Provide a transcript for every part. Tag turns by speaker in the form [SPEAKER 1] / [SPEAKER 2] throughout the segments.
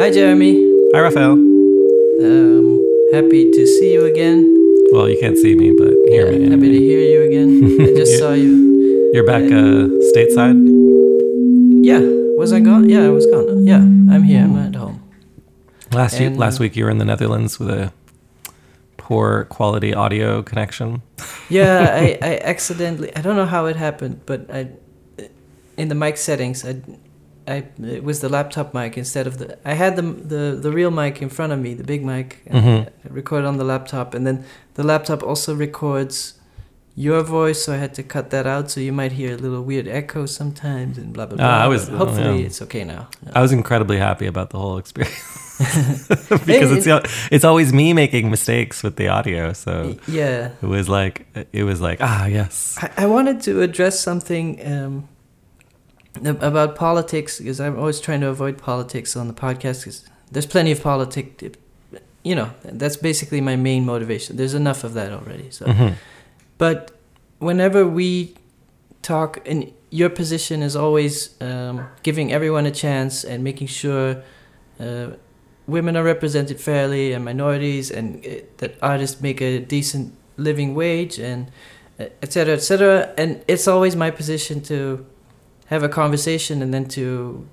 [SPEAKER 1] Hi, Jeremy.
[SPEAKER 2] Hi, Raphael.
[SPEAKER 1] Um, happy to see you again.
[SPEAKER 2] Well, you can't see me, but hear
[SPEAKER 1] yeah,
[SPEAKER 2] me.
[SPEAKER 1] happy to hear you again. I just saw you.
[SPEAKER 2] You're back uh, stateside.
[SPEAKER 1] Yeah, was I gone? Yeah, I was gone. Yeah, I'm here. I'm at home.
[SPEAKER 2] Last
[SPEAKER 1] And-
[SPEAKER 2] last week you were in the Netherlands with a poor quality audio connection.
[SPEAKER 1] Yeah, I, I accidentally. I don't know how it happened, but I, in the mic settings, I, I it was the laptop mic instead of the. I had the the the real mic in front of me, the big mic. and
[SPEAKER 2] Mhm.
[SPEAKER 1] I recorded on the laptop, and then the laptop also records your voice, so I had to cut that out. So you might hear a little weird echo sometimes, and blah blah blah.
[SPEAKER 2] Ah, I was-
[SPEAKER 1] but hopefully
[SPEAKER 2] yeah.
[SPEAKER 1] it's okay now.
[SPEAKER 2] I was incredibly happy about the whole experience because it's it's always me making mistakes with the audio. So
[SPEAKER 1] yeah.
[SPEAKER 2] it was like it was like ah yes.
[SPEAKER 1] I, I wanted to address something um, about politics because I'm always trying to avoid politics on the podcast because there's plenty of politics. You know, that's basically my main motivation. There's enough of that already. So,
[SPEAKER 2] Mhm.
[SPEAKER 1] but whenever we talk, and your position is always um, giving everyone a chance and making sure uh, women are represented fairly and minorities, and uh, that artists make a decent living wage, and uh, et cetera, et cetera. And it's always my position to have a conversation and then to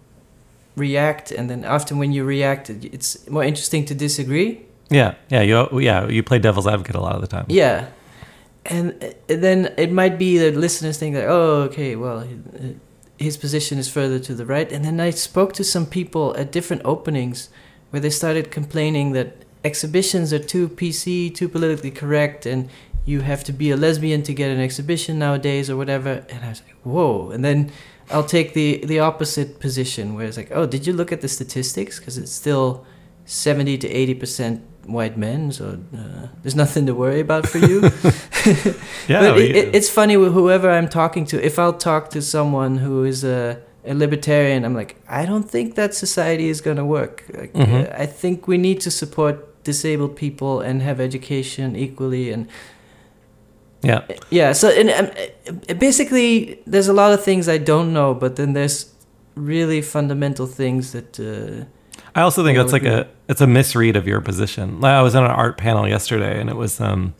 [SPEAKER 1] react. And then often when you react, it's more interesting to disagree.
[SPEAKER 2] Yeah, yeah, you yeah you play devil's advocate a lot of the time.
[SPEAKER 1] Yeah. And then it might be that listeners think that, oh, okay, well, his position is further to the right. And then I spoke to some people at different openings where they started complaining that exhibitions are too PC, too politically correct, and you have to be a lesbian to get an exhibition nowadays or whatever. And I was like, whoa. And then I'll take the, the opposite position where it's like, oh, did you look at the statistics? Because it's still 70 to 80% white men, so uh, there's nothing to worry about for you.
[SPEAKER 2] Yeah,
[SPEAKER 1] but it, it, it's funny with whoever I'm talking to. If I'll talk to someone who is a, a libertarian, I'm like, I don't think that society is going to work. Like,
[SPEAKER 2] Mhm.
[SPEAKER 1] uh, I think we need to support disabled people and have education equally. And
[SPEAKER 2] yeah.
[SPEAKER 1] yeah, so and um, basically, there's a lot of things I don't know, but then there's really fundamental things that. Uh,
[SPEAKER 2] I also think it's like a it's a misread of your position. Like, I was on an art panel yesterday, and it was um,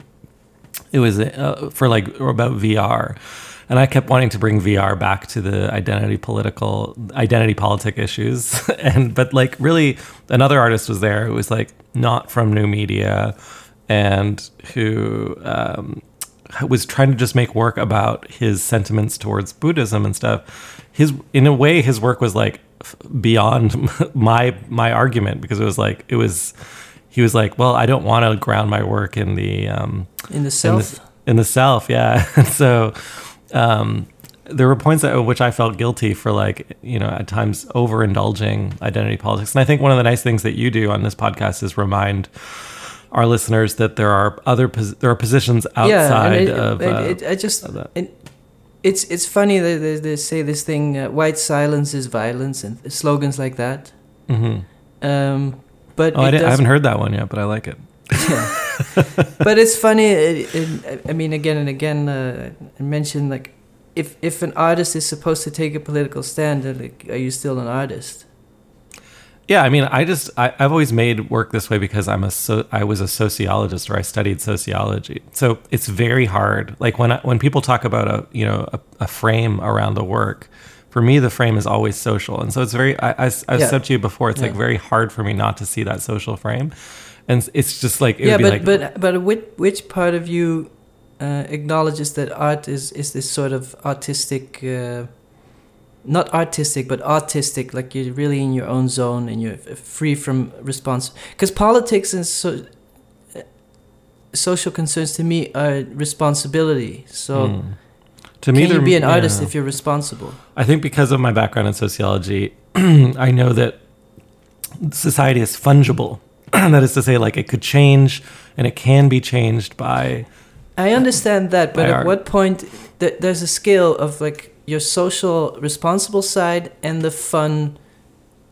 [SPEAKER 2] it was uh, for like about VR, and I kept wanting to bring VR back to the identity political identity politic issues, and but like really another artist was there who was like not from new media, and who um, was trying to just make work about his sentiments towards Buddhism and stuff. His in a way, his work was like beyond my my argument because it was like it was he was like, well, I don't want to ground my work in the um,
[SPEAKER 1] in the
[SPEAKER 2] in
[SPEAKER 1] self.
[SPEAKER 2] the, in the self, yeah. And so um, there were points at which I felt guilty for like you know at times overindulging identity politics. And I think one of the nice things that you do on this podcast is remind our listeners that there are other pos- there are positions outside
[SPEAKER 1] and it,
[SPEAKER 2] of
[SPEAKER 1] it,
[SPEAKER 2] uh,
[SPEAKER 1] it, I just
[SPEAKER 2] of that.
[SPEAKER 1] it, it's it's funny that they, they say this thing uh, white silence is violence and slogans like that.
[SPEAKER 2] mhm.
[SPEAKER 1] Um, but
[SPEAKER 2] Oh, I, I haven't heard that one yet, but I like it. yeah.
[SPEAKER 1] but it's funny. It, it, I mean, again and again, uh, I mentioned like if if an artist is supposed to take a political stand, like, are you still an artist?
[SPEAKER 2] Yeah, I mean, I just I, I've always made work this way because I'm a so I was a sociologist or I studied sociology, so it's very hard. Like when I, when people talk about a you know a, a frame around the work, for me the frame is always social, and so it's very I, I have
[SPEAKER 1] Yeah.
[SPEAKER 2] said to you before, it's like very hard for me not to see that social frame, and it's just like it
[SPEAKER 1] yeah,
[SPEAKER 2] would be
[SPEAKER 1] but
[SPEAKER 2] like
[SPEAKER 1] but but which which part of you uh, acknowledges that art is is this sort of artistic, uh, not artistic but autistic, like you're really in your own zone and you're free from response. Because politics and so. uh, Social concerns to me are responsibility. So,
[SPEAKER 2] Hmm. to me
[SPEAKER 1] can you be an artist
[SPEAKER 2] yeah.
[SPEAKER 1] if you're responsible?
[SPEAKER 2] I think because of my background in sociology, I know that society is fungible. that is to say, like it could change and it can be changed by.
[SPEAKER 1] I understand that, but at
[SPEAKER 2] art.
[SPEAKER 1] what point th- there's a scale of like your social responsible side and the fun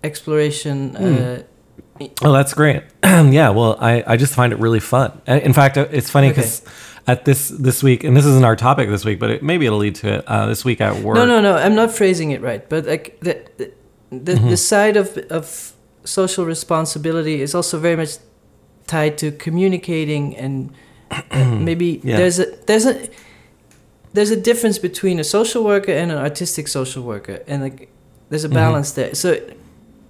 [SPEAKER 1] exploration. Uh,
[SPEAKER 2] Oh, that's great. yeah, well, I, I just find it really fun. In fact, uh, it's funny because at this this week, and this isn't our topic this week, but it, maybe it'll lead to it. Uh, this week at work.
[SPEAKER 1] no, no, no. I'm not phrasing it right, but like the the, the,
[SPEAKER 2] Mm-hmm.
[SPEAKER 1] the side of of social responsibility is also very much tied to communicating and uh, maybe
[SPEAKER 2] Yeah.
[SPEAKER 1] there's a there's a there's a difference between a social worker and an artistic social worker and like there's a
[SPEAKER 2] Mhm.
[SPEAKER 1] balance there so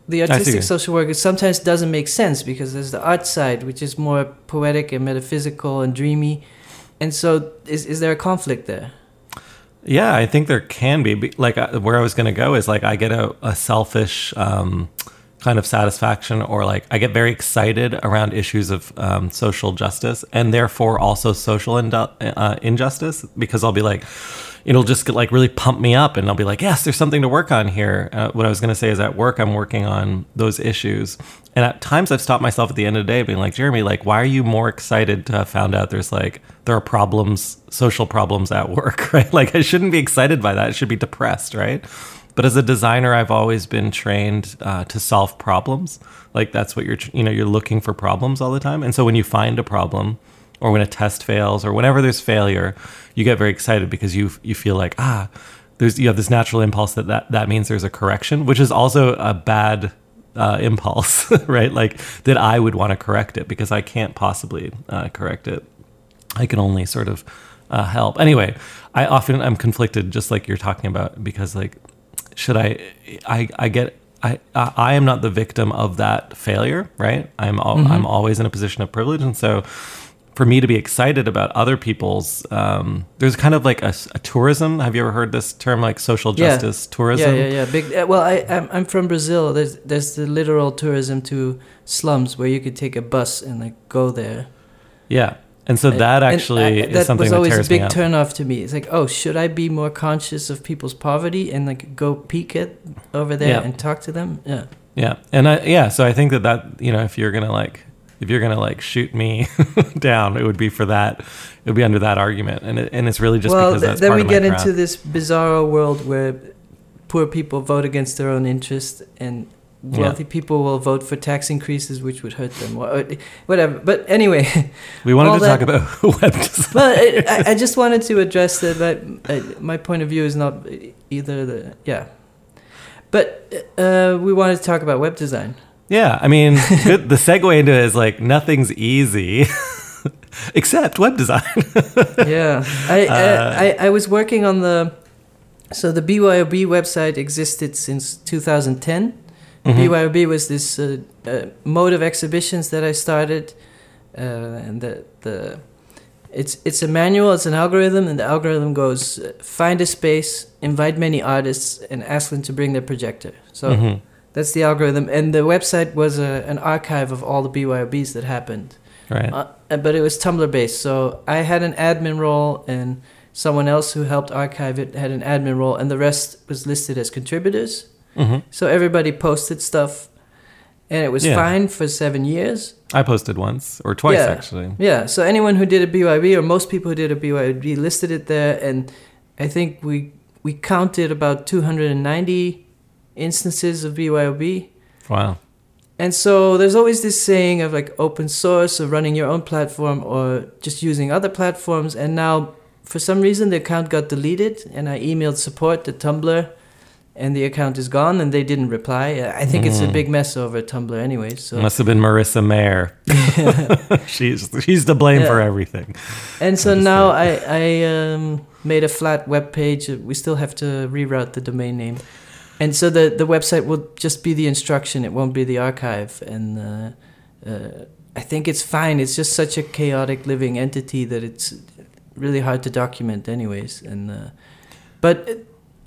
[SPEAKER 1] the artistic social worker sometimes doesn't make sense because there's the art side which is more poetic and metaphysical and dreamy and so is is there a conflict there
[SPEAKER 2] Yeah, I think there can be. Be- Like uh, where I was going to go is like I get a, a selfish um, kind of satisfaction, or like I get very excited around issues of um, social justice and therefore also social uh, injustice because I'll be like, it'll just get, like really pump me up, and I'll be like, yes, there's something to work on here. Uh, what I was going to say is at work I'm working on those issues, and at times I've stopped myself at the end of the day being like, Jeremy, like why are you more excited to have found out there's like there are problems, social problems at work, right? Like I shouldn't be excited by that. I should be depressed, right? But as a designer, I've always been trained uh, to solve problems. Like that's what you're, you know, you're looking for problems all the time. And so when you find a problem, or when a test fails, or whenever there's failure, you get very excited because you you feel like ah, there's you have this natural impulse that that, that means there's a correction, which is also a bad uh, impulse, right? Like that I would want to correct it because I can't possibly uh, correct it. I can only sort of uh, help. Anyway, I often I'm conflicted, just like you're talking about, because like, should I? I I get. I, I am not the victim of that failure, right? I'm al- I'm always in a position of privilege, and so for me to be excited about other people's, um, there's kind of like a tourism. Have you ever heard this term, like social
[SPEAKER 1] Yeah.
[SPEAKER 2] justice tourism?
[SPEAKER 1] Yeah, yeah, yeah. Big. Uh, well, I I'm, I'm from Brazil. There's there's the literal tourism to slums where you could take a bus and like go there.
[SPEAKER 2] Yeah. And so
[SPEAKER 1] And-
[SPEAKER 2] that
[SPEAKER 1] and,
[SPEAKER 2] actually
[SPEAKER 1] uh,
[SPEAKER 2] is
[SPEAKER 1] that
[SPEAKER 2] something
[SPEAKER 1] was
[SPEAKER 2] that
[SPEAKER 1] always a big turnoff to me. It's like, oh, should I be more conscious of people's poverty and like go peek it over there
[SPEAKER 2] Yeah.
[SPEAKER 1] and talk to them? Yeah.
[SPEAKER 2] Yeah, and I yeah, so I think that that you know if you're gonna like if you're gonna like shoot me down, it would be for that. It would be under that argument, and it, and it's really just
[SPEAKER 1] well,
[SPEAKER 2] because
[SPEAKER 1] th- then we get into this bizarro world where poor people vote against their own interest and
[SPEAKER 2] Yeah.
[SPEAKER 1] wealthy people will vote for tax increases which would hurt them. Whatever. But anyway.
[SPEAKER 2] We wanted to
[SPEAKER 1] that-
[SPEAKER 2] talk about web design.
[SPEAKER 1] well, I, I- just wanted to address that. But uh, my point of view is not either the yeah. But uh, we wanted to talk about web design.
[SPEAKER 2] Yeah, I mean, good, the segue into it is like nothing's easy, except web design.
[SPEAKER 1] Yeah, I,
[SPEAKER 2] uh,
[SPEAKER 1] I I was working on the so the BYOB website existed since 2010.
[SPEAKER 2] Mhm.
[SPEAKER 1] BYOB was this uh, uh, mode of exhibitions that I started, uh, and the the it's it's a manual, it's an algorithm, and the algorithm goes uh, find a space, invite many artists, and ask them to bring their projector. So
[SPEAKER 2] Mhm.
[SPEAKER 1] that's the algorithm, and the website was a, an archive of all the BYOBs that happened.
[SPEAKER 2] Right.
[SPEAKER 1] Uh, but it was Tumblr based, so I had an admin role, and someone else who helped archive it had an admin role, and the rest was listed as contributors.
[SPEAKER 2] Hmm
[SPEAKER 1] So everybody posted stuff, and it was
[SPEAKER 2] Yeah.
[SPEAKER 1] fine for seven years.
[SPEAKER 2] I posted once or twice
[SPEAKER 1] Yeah.
[SPEAKER 2] actually.
[SPEAKER 1] Yeah, so anyone who did a BYB, or most people who did a BYB, listed it there, and I think we we counted about 290 instances of BYOB.
[SPEAKER 2] Wow.
[SPEAKER 1] And so there's always this saying of like open source or running your own platform or just using other platforms. And now, for some reason, the account got deleted, and I emailed support to Tumblr, and the account is gone, and they didn't reply. I think it's a
[SPEAKER 2] Mm.
[SPEAKER 1] big mess over Tumblr anyway. So
[SPEAKER 2] Must have been Marissa Mayer. she's she's to blame
[SPEAKER 1] Yeah.
[SPEAKER 2] for everything.
[SPEAKER 1] and so now I I um, made a flat web page. We still have to reroute the domain name, and so the the website will just be the instruction. It won't be the archive. And uh, uh, I think it's fine. It's just such a chaotic living entity that it's really hard to document, anyways. And uh, but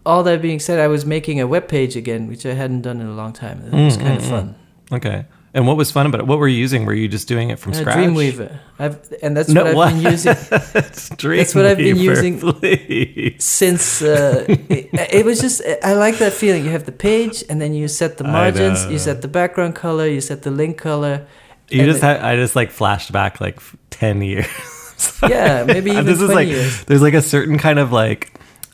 [SPEAKER 1] all that being said, I was making a web page again, which I hadn't done in a long time. It was
[SPEAKER 2] Mm,
[SPEAKER 1] kind
[SPEAKER 2] mm,
[SPEAKER 1] of
[SPEAKER 2] mm.
[SPEAKER 1] fun.
[SPEAKER 2] Okay. And what was fun about it? What were you using? Were you just doing it from
[SPEAKER 1] Uh,
[SPEAKER 2] scratch?
[SPEAKER 1] Dreamweaver. I've and that's
[SPEAKER 2] No,
[SPEAKER 1] what I've
[SPEAKER 2] what?
[SPEAKER 1] been using. That's what I've been using.
[SPEAKER 2] Please.
[SPEAKER 1] since uh, it, it was just I like that feeling. You have the page, and then you set the margins, you set the background color, you set the link color.
[SPEAKER 2] You just
[SPEAKER 1] it-
[SPEAKER 2] I just like flashed back like 10 years.
[SPEAKER 1] Yeah, maybe even
[SPEAKER 2] this is
[SPEAKER 1] 20
[SPEAKER 2] like,
[SPEAKER 1] years.
[SPEAKER 2] there's like a certain kind of like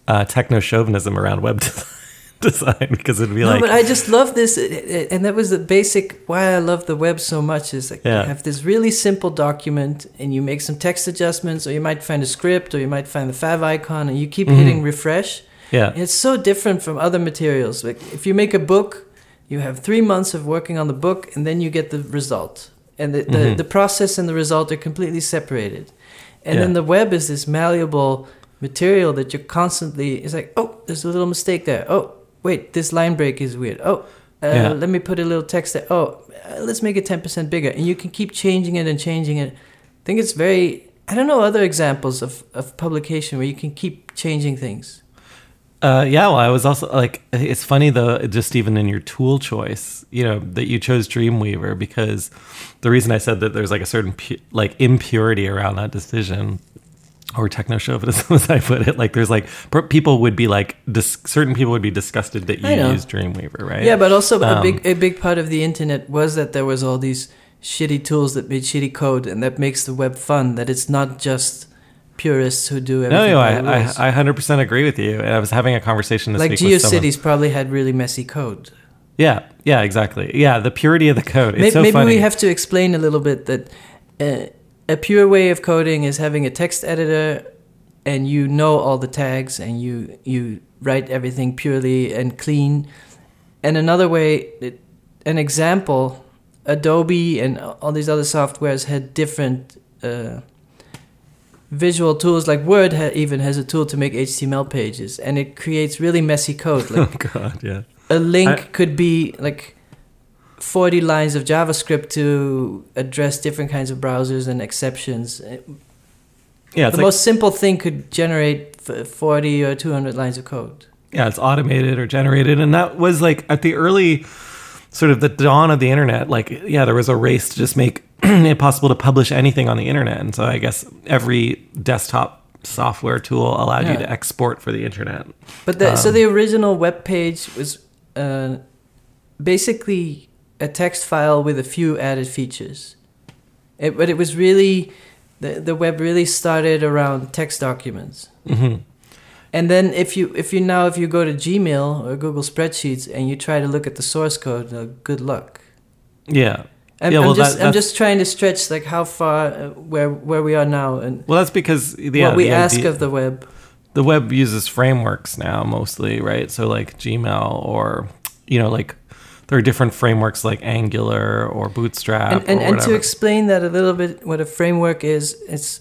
[SPEAKER 2] uh, techno chauvinism around web design because it'd be
[SPEAKER 1] No,
[SPEAKER 2] like,
[SPEAKER 1] but I just love this, and that was the basic why I love the web so much. Is like
[SPEAKER 2] Yeah.
[SPEAKER 1] you have this really simple document, and you make some text adjustments, or you might find a script, or you might find the fav icon, and you keep
[SPEAKER 2] Mhm.
[SPEAKER 1] hitting refresh.
[SPEAKER 2] yeah,
[SPEAKER 1] It's so different from other materials. Like if you make a book, you have three months of working on the book, and then you get the result. And the, the,
[SPEAKER 2] Mhm.
[SPEAKER 1] the process and the result are completely separated. And then the web is this malleable material that you're constantly, it's like, oh, there's a little mistake there. Oh, wait, this line break is weird. Oh, uh,
[SPEAKER 2] Yeah.
[SPEAKER 1] let me put a little text there. Oh, uh, let's make it 10% bigger. And you can keep changing it and changing it. I think it's very, I don't know other examples of, of publication where you can keep changing things.
[SPEAKER 2] Uh, yeah, well, I was also like, it's funny though, just even in your tool choice, you know, that you chose Dreamweaver because the reason I said that there's like a certain pu- like impurity around that decision or techno chauvinism, as I put it, like there's like people would be like dis- certain people would be disgusted that you use Dreamweaver, right?
[SPEAKER 1] Yeah, but also a
[SPEAKER 2] Um,
[SPEAKER 1] big a big part of the internet was that there was all these shitty tools that made shitty code, and that makes the web fun. That it's not just purists who do
[SPEAKER 2] No,
[SPEAKER 1] everything.
[SPEAKER 2] no,
[SPEAKER 1] the
[SPEAKER 2] I. I, I 100% agree with you. And I was having a conversation this
[SPEAKER 1] like
[SPEAKER 2] week with someone.
[SPEAKER 1] GeoCities probably had really messy code.
[SPEAKER 2] Yeah, yeah, exactly. Yeah, the purity of the code. It's
[SPEAKER 1] Maybe,
[SPEAKER 2] so
[SPEAKER 1] maybe we have to explain a little bit that uh, a pure way of coding is having a text editor, and you know all the tags, and you you write everything purely and clean. And another way, it, an example, Adobe and all these other softwares had different. Uh, visual tools like word ha- even has a tool to make html pages and it creates really messy code like
[SPEAKER 2] oh, God, yeah.
[SPEAKER 1] a link
[SPEAKER 2] I-
[SPEAKER 1] could be like 40 lines of JavaScript to address different kinds of browsers and exceptions. Uh,
[SPEAKER 2] Yeah,
[SPEAKER 1] the
[SPEAKER 2] like,
[SPEAKER 1] most simple thing could generate 40 or 200 lines of code.
[SPEAKER 2] yeah, it's automated or generated. And that was like at the early sort of the dawn of the internet, like, yeah, there was a race to just make it possible to publish anything on the internet. And so I guess every desktop software tool allowed you to export for the internet.
[SPEAKER 1] But the, so
[SPEAKER 2] Um,
[SPEAKER 1] the original web page was uh, basically a text file with a few added features. It, but it was really, the, the web really started around text documents.
[SPEAKER 2] hmm
[SPEAKER 1] And then if you if you now if you go to Gmail or Google Spreadsheets and you try to look at the source code, uh, good luck.
[SPEAKER 2] Yeah.
[SPEAKER 1] I'm,
[SPEAKER 2] Yeah, well,
[SPEAKER 1] I'm just
[SPEAKER 2] that-
[SPEAKER 1] I'm just trying to stretch like how far uh, where where we are now and
[SPEAKER 2] Well, that's because yeah,
[SPEAKER 1] what we
[SPEAKER 2] the
[SPEAKER 1] ask
[SPEAKER 2] idea-
[SPEAKER 1] of the web.
[SPEAKER 2] the web uses frameworks now mostly, right? So like Gmail or you know like there are different frameworks like Angular or Bootstrap
[SPEAKER 1] And and,
[SPEAKER 2] or
[SPEAKER 1] and to explain that a little bit, what a framework is, it's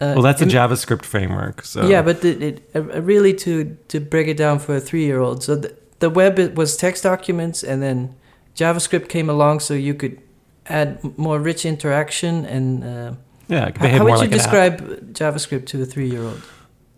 [SPEAKER 1] uh,
[SPEAKER 2] well, that's a JavaScript framework. So
[SPEAKER 1] Yeah, but it, it, uh, really to to break it down for a three year old. So the, the web it was text documents, and then JavaScript came along, so you could add more rich interaction and. Uh,
[SPEAKER 2] yeah,
[SPEAKER 1] how,
[SPEAKER 2] behave
[SPEAKER 1] how
[SPEAKER 2] more
[SPEAKER 1] would you
[SPEAKER 2] like app.
[SPEAKER 1] describe JavaScript to a three year old?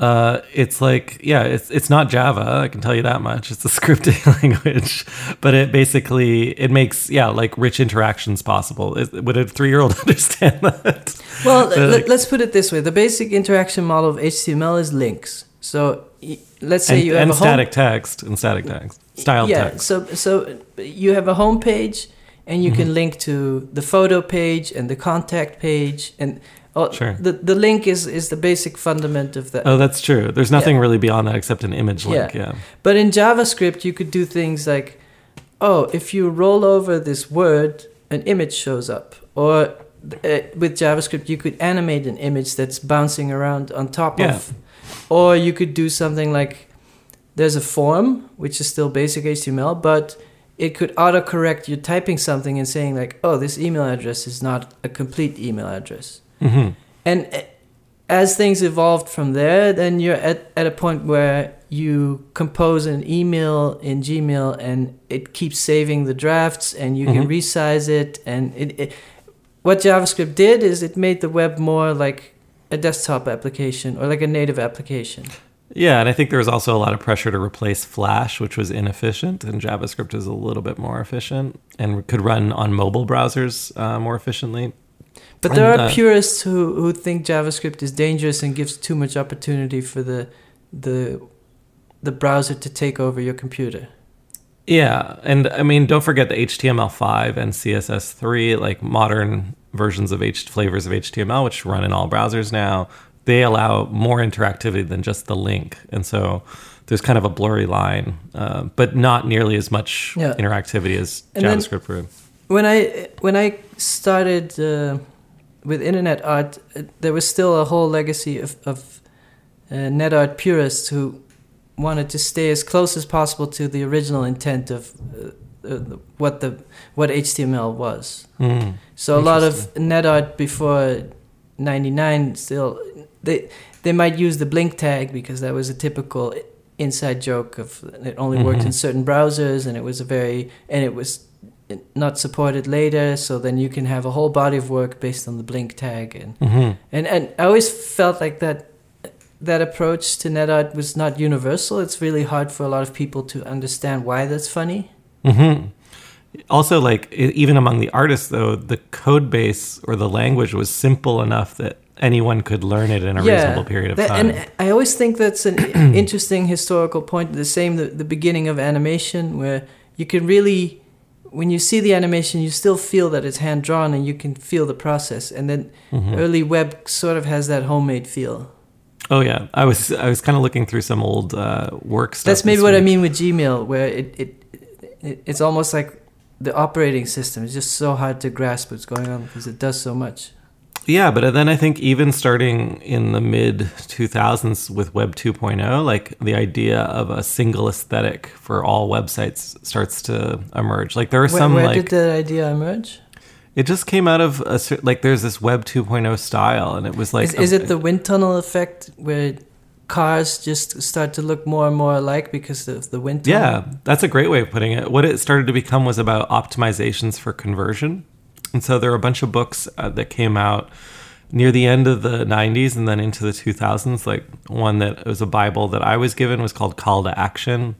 [SPEAKER 2] Uh, it's like yeah, it's it's not Java. I can tell you that much. It's a scripting language, but it basically it makes yeah like rich interactions possible. Is, would a three year old understand that?
[SPEAKER 1] Well,
[SPEAKER 2] Uh,
[SPEAKER 1] let, us put it this way: the basic interaction model of HTML is links. So y- let's say
[SPEAKER 2] and,
[SPEAKER 1] you have
[SPEAKER 2] and
[SPEAKER 1] a home,
[SPEAKER 2] static text and static text styled
[SPEAKER 1] yeah.
[SPEAKER 2] text.
[SPEAKER 1] So so you have a home page, and you
[SPEAKER 2] Mm-hmm.
[SPEAKER 1] can link to the photo page and the contact page, and all,
[SPEAKER 2] Sure.
[SPEAKER 1] the the link is is the basic fundament of that.
[SPEAKER 2] Oh, that's true. There's nothing really beyond that except an image link.
[SPEAKER 1] Yeah.
[SPEAKER 2] yeah.
[SPEAKER 1] But in JavaScript, you could do things like, oh, if you roll over this word, an image shows up. Or uh, with JavaScript, you could animate an image that's bouncing around on top
[SPEAKER 2] Yeah.
[SPEAKER 1] of. Or you could do something like, there's a form, which is still basic HTML, but it could autocorrect you typing something and saying like, oh, this email address is not a complete email address.
[SPEAKER 2] Hmm
[SPEAKER 1] And uh, as things evolved from there, then you're at, at a point where you compose an email in Gmail and it keeps saving the drafts and you can
[SPEAKER 2] Mhm.
[SPEAKER 1] resize it. And it, it, what JavaScript did is it made the web more like a desktop application or like a native application.
[SPEAKER 2] Yeah, and I think there was also a lot of pressure to replace Flash, which was inefficient, and JavaScript is a little bit more efficient and could run on mobile browsers uh, more efficiently.
[SPEAKER 1] But there
[SPEAKER 2] And,
[SPEAKER 1] are
[SPEAKER 2] uh,
[SPEAKER 1] purists who, who think JavaScript is dangerous and gives too much opportunity for the the the browser to take over your computer.
[SPEAKER 2] Yeah, and I mean, don't forget the HTML5 and CSS3, like modern versions of H flavors of HTML, which run in all browsers now. They allow more interactivity than just the link, and so there's kind of a blurry line, uh, but not nearly as much
[SPEAKER 1] Yeah.
[SPEAKER 2] interactivity as
[SPEAKER 1] And
[SPEAKER 2] JavaScript would.
[SPEAKER 1] When I when I started uh, with internet art, uh, there was still a whole legacy of, of uh, net art purists who wanted to stay as close as possible to the original intent of uh, uh, what the what HTML was.
[SPEAKER 2] Mm.
[SPEAKER 1] So a lot of net art before '99 still they they might use the blink tag because that was a typical inside joke of it only worked
[SPEAKER 2] Mhm.
[SPEAKER 1] in certain browsers and it was a very and it was not supported later. So then you can have a whole body of work based on the blink tag and
[SPEAKER 2] hmm
[SPEAKER 1] and and I always felt like that that approach to net art was not universal. It's really hard for a lot of people to understand why that's funny.
[SPEAKER 2] mm-hmm. Also, like even among the artists, though, the code base or the language was simple enough that anyone could learn it in a reasonable period of
[SPEAKER 1] That-
[SPEAKER 2] time.
[SPEAKER 1] And I always think that's an interesting historical point. The same, the, the beginning of animation, where you can really, when you see the animation, you still feel that it's hand drawn and you can feel the process. And then
[SPEAKER 2] Mhm.
[SPEAKER 1] early web sort of has that homemade feel.
[SPEAKER 2] Oh yeah, I was I was kind of looking through some old uh, work stuff.
[SPEAKER 1] That's maybe what I mean with Gmail, where it, it, it it's almost like the operating system is just so hard to grasp what's going on because it does so much.
[SPEAKER 2] Yeah, but then I think even starting in the mid 2000s with Web 2.0, like the idea of a single aesthetic for all websites starts to emerge. Like there are
[SPEAKER 1] Where,
[SPEAKER 2] some
[SPEAKER 1] where
[SPEAKER 2] like
[SPEAKER 1] did that idea emerge?
[SPEAKER 2] it just came out of a like there's this Web 2.0 style, and it was like
[SPEAKER 1] is, is it the wind tunnel effect where cars just start to look more and more alike because of the wind tunnel?
[SPEAKER 2] Yeah, that's a great way of putting it. What it started to become was about optimizations for conversion. And so there are a bunch of books uh, that came out near the end of the 90s and then into the 2000s. Like one that was a Bible that I was given was called Call to Action.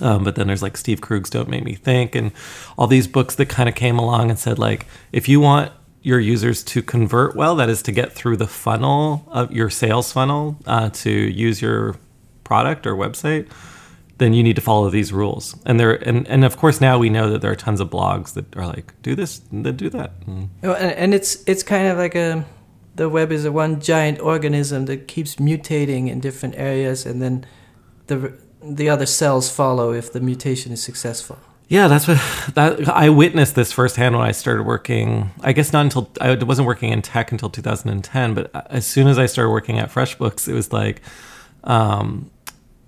[SPEAKER 2] Um, but then there's like Steve Krug's Don't Make Me Think and all these books that kind of came along and said, like, if you want your users to convert well, that is to get through the funnel of your sales funnel uh, to use your product or website, then you need to follow these rules. And there, and, and of course now we know that there are tons of blogs that are like, do this, and then do that. And
[SPEAKER 1] Oh, and, and it's it's kind of like a the web is a one giant organism that keeps mutating in different areas, and then the the other cells follow if the mutation is successful.
[SPEAKER 2] Yeah, that's what that I witnessed this firsthand when I started working. I guess not until I wasn't working in tech until 2010, but as soon as I started working at FreshBooks, it was like um,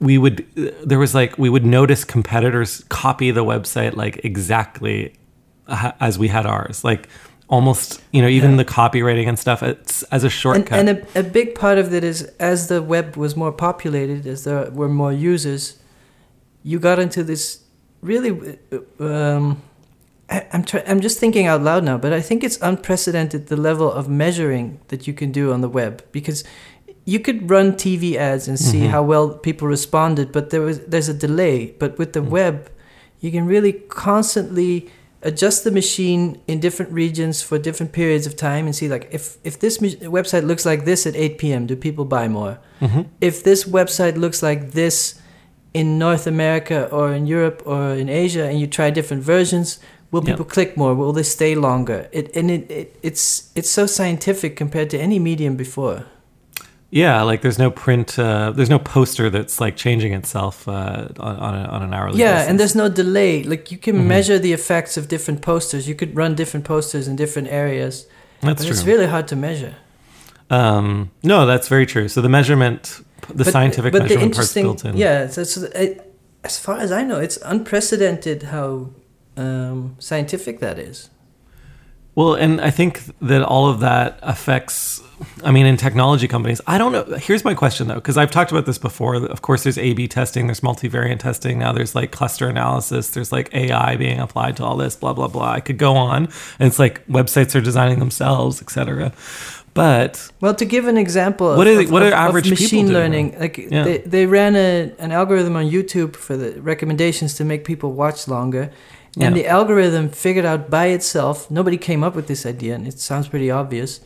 [SPEAKER 2] we would there was like we would notice competitors copy the website like exactly as we had ours, like almost you know even
[SPEAKER 1] Yeah.
[SPEAKER 2] the copywriting and stuff it's, as a shortcut.
[SPEAKER 1] and a, a big part of it is as the web was more populated, as there were more users, you got into this really. Um, I, I'm try, I'm just thinking out loud now, but I think it's unprecedented the level of measuring that you can do on the web because you could run TV ads and see
[SPEAKER 2] Mhm.
[SPEAKER 1] how well people responded, but there was there's a delay. But with the
[SPEAKER 2] Mm.
[SPEAKER 1] web, you can really constantly adjust the machine in different regions for different periods of time and see like if if this website looks like this at 8 p.m. do people buy more
[SPEAKER 2] Mhm.
[SPEAKER 1] if this website looks like this in North America or in Europe or in Asia and you try different versions will people click more will they stay longer it and it, it it's it's so scientific compared to any medium before
[SPEAKER 2] Yeah, like there's no print, uh, there's no poster that's like changing itself uh, on on, a, on an hourly.
[SPEAKER 1] yeah
[SPEAKER 2] basis.
[SPEAKER 1] and there's no delay like you can
[SPEAKER 2] Mhm.
[SPEAKER 1] measure the effects of different posters you could run different posters in different areas
[SPEAKER 2] that's
[SPEAKER 1] but
[SPEAKER 2] true.
[SPEAKER 1] it's really hard to measure
[SPEAKER 2] Um, no, that's very true. So the measurement, the
[SPEAKER 1] But-
[SPEAKER 2] scientific
[SPEAKER 1] but the
[SPEAKER 2] measurement part's
[SPEAKER 1] interesting
[SPEAKER 2] built in.
[SPEAKER 1] yeah so, so it, as far as i know it's unprecedented how um, scientific that is
[SPEAKER 2] Well, and I think that all of that affects. I mean, in technology companies, I don't know. Here's my question though, because I've talked about this before. Of course, there's A/B testing, there's multivariant testing. Now there's like cluster analysis. There's like AI being applied to all this. Blah blah blah. I could go on, and it's like websites are designing themselves, etc. But
[SPEAKER 1] Well, to give an example,
[SPEAKER 2] What
[SPEAKER 1] of,
[SPEAKER 2] are-
[SPEAKER 1] of-
[SPEAKER 2] what are
[SPEAKER 1] of- of
[SPEAKER 2] average people
[SPEAKER 1] machine
[SPEAKER 2] doing?
[SPEAKER 1] learning? Like
[SPEAKER 2] Yeah.
[SPEAKER 1] they, they ran a, an algorithm on YouTube for the recommendations to make people watch longer, and
[SPEAKER 2] Yeah.
[SPEAKER 1] the algorithm figured out by itself. Nobody came up with this idea, and it sounds pretty obvious,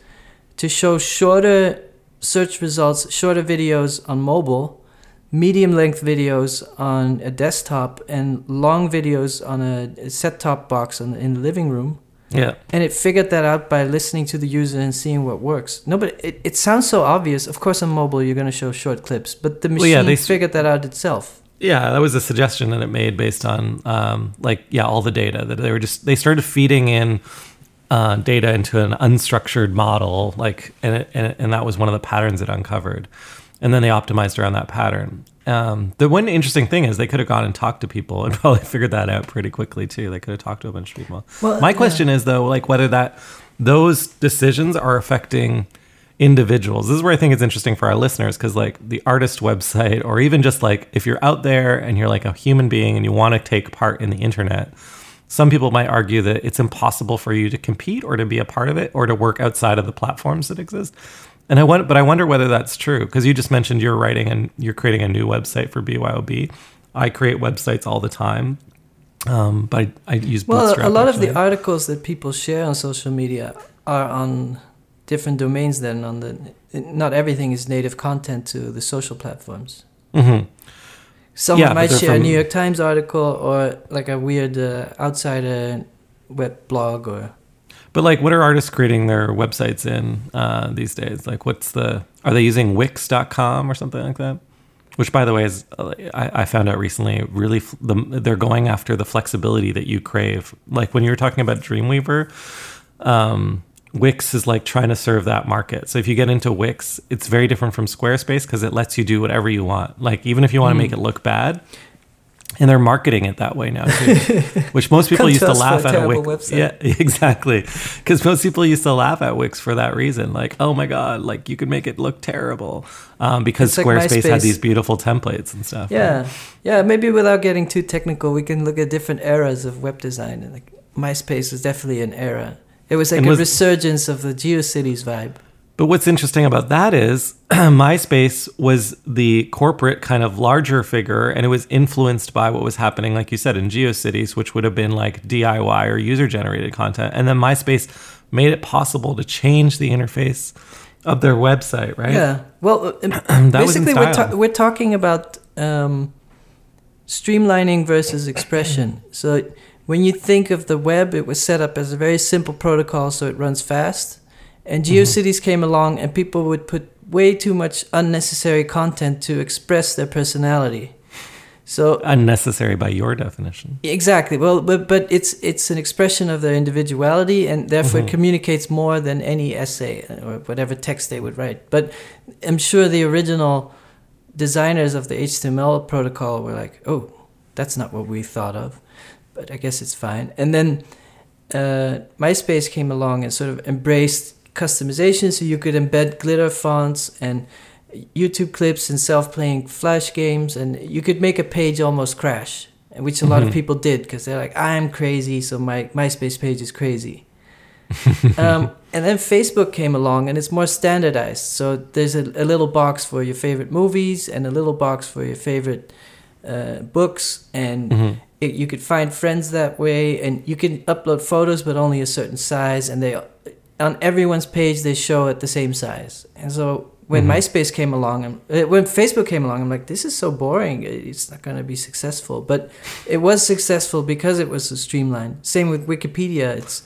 [SPEAKER 1] to show shorter search results, shorter videos on mobile, medium length videos on a desktop, and long videos on a, set top box on, in the living room.
[SPEAKER 2] yeah,
[SPEAKER 1] And it figured that out by listening to the user and seeing what works. No, but it, it sounds so obvious. Of course, on mobile, you're going to show short clips, but the machine Well,
[SPEAKER 2] yeah, they
[SPEAKER 1] figured that out itself.
[SPEAKER 2] Yeah, that was a suggestion that it made based on um, like yeah, all the data that they were just they started feeding in uh, data into an unstructured model, like and, it, and and that was one of the patterns it uncovered, and then they optimized around that pattern. um, the one interesting thing is they could have gone and talked to people and probably figured that out pretty quickly too. They could have talked to a bunch of people.
[SPEAKER 1] Well,
[SPEAKER 2] My
[SPEAKER 1] yeah.
[SPEAKER 2] question is though, like whether that those decisions are affecting individuals. This is where I think it's interesting for our listeners because like the artist website or even just like if you're out there and you're like a human being and you want to take part in the internet, some people might argue that it's impossible for you to compete or to be a part of it or to work outside of the platforms that exist. And I want, but I wonder whether that's true because you just mentioned you're writing and you're creating a new website for BYOB. I create websites all the time, um, but I, I use
[SPEAKER 1] Well,
[SPEAKER 2] Bootstrap.
[SPEAKER 1] a lot of the articles that people share on social media are on different domains than on the. Not everything is native content to the social platforms.
[SPEAKER 2] Mhm.
[SPEAKER 1] Someone
[SPEAKER 2] Yeah,
[SPEAKER 1] might share a New York Times article or like a weird uh, outsider web blog or.
[SPEAKER 2] But like, what are artists creating their websites in uh, these days? Like, what's the? Are they using Wix.com or something like that? Which, by the way, is uh, I, I found out recently. Really, f- the, they're going after the flexibility that you crave. Like when you were talking about Dreamweaver, um, Wix is like trying to serve that market. So if you get into Wix, it's very different from Squarespace because it lets you do whatever you want. Like even if you want to make it look bad, and they're marketing it that way now too, which most people used
[SPEAKER 1] to
[SPEAKER 2] laugh at a Wix.
[SPEAKER 1] website.
[SPEAKER 2] Yeah, exactly. Because most people used to laugh at Wix for that reason. Like, oh my god, like you could make it look terrible um, because
[SPEAKER 1] It's like
[SPEAKER 2] Squarespace had these beautiful templates and stuff.
[SPEAKER 1] Yeah, yeah. Maybe without getting too technical, we can look at different eras of web design. And like MySpace was definitely an era. It was like
[SPEAKER 2] And
[SPEAKER 1] a
[SPEAKER 2] was-
[SPEAKER 1] resurgence of the GeoCities vibe.
[SPEAKER 2] But what's interesting about that is MySpace was the corporate kind of larger figure, and it was influenced by what was happening, like you said, in GeoCities, which would have been like DIY or user generated content. And then MySpace made it possible to change the interface of their website, right?
[SPEAKER 1] Yeah. Well, um,
[SPEAKER 2] That was
[SPEAKER 1] basically, we're, ta- we're talking about um, streamlining versus expression. So when you think of the web, it was set up as a very simple protocol, so it runs fast. And
[SPEAKER 2] Mm-hmm.
[SPEAKER 1] GeoCities came along, and people would put way too much unnecessary content to express their personality. So
[SPEAKER 2] Unnecessary by your definition.
[SPEAKER 1] Exactly. Well, but but it's it's an expression of their individuality, and therefore
[SPEAKER 2] Mhm.
[SPEAKER 1] it communicates more than any essay or whatever text they would write. But I'm sure the original designers of the HTML protocol were like, "Oh, that's not what we thought of," but I guess it's fine. And then uh, MySpace came along and sort of embraced customization, so you could embed glitter fonts and YouTube clips and self-playing flash games, and you could make a page almost crash, which a lot of
[SPEAKER 2] Mhm.
[SPEAKER 1] people did because they're like, "I'm crazy, so my MySpace page is crazy." um, and then Facebook came along, and it's more standardized. So there's a, a little box for your favorite movies and a little box for your favorite uh, books, and
[SPEAKER 2] Mhm.
[SPEAKER 1] It, you could find friends that way, and you can upload photos, but only a certain size, and they on everyone's page they show at the same size. And so when
[SPEAKER 2] Mhm.
[SPEAKER 1] MySpace came along, I'm, uh, when Facebook came along, I'm like, this is so boring. It's not going to be successful. But it was successful because it was so streamlined. Same with Wikipedia. It's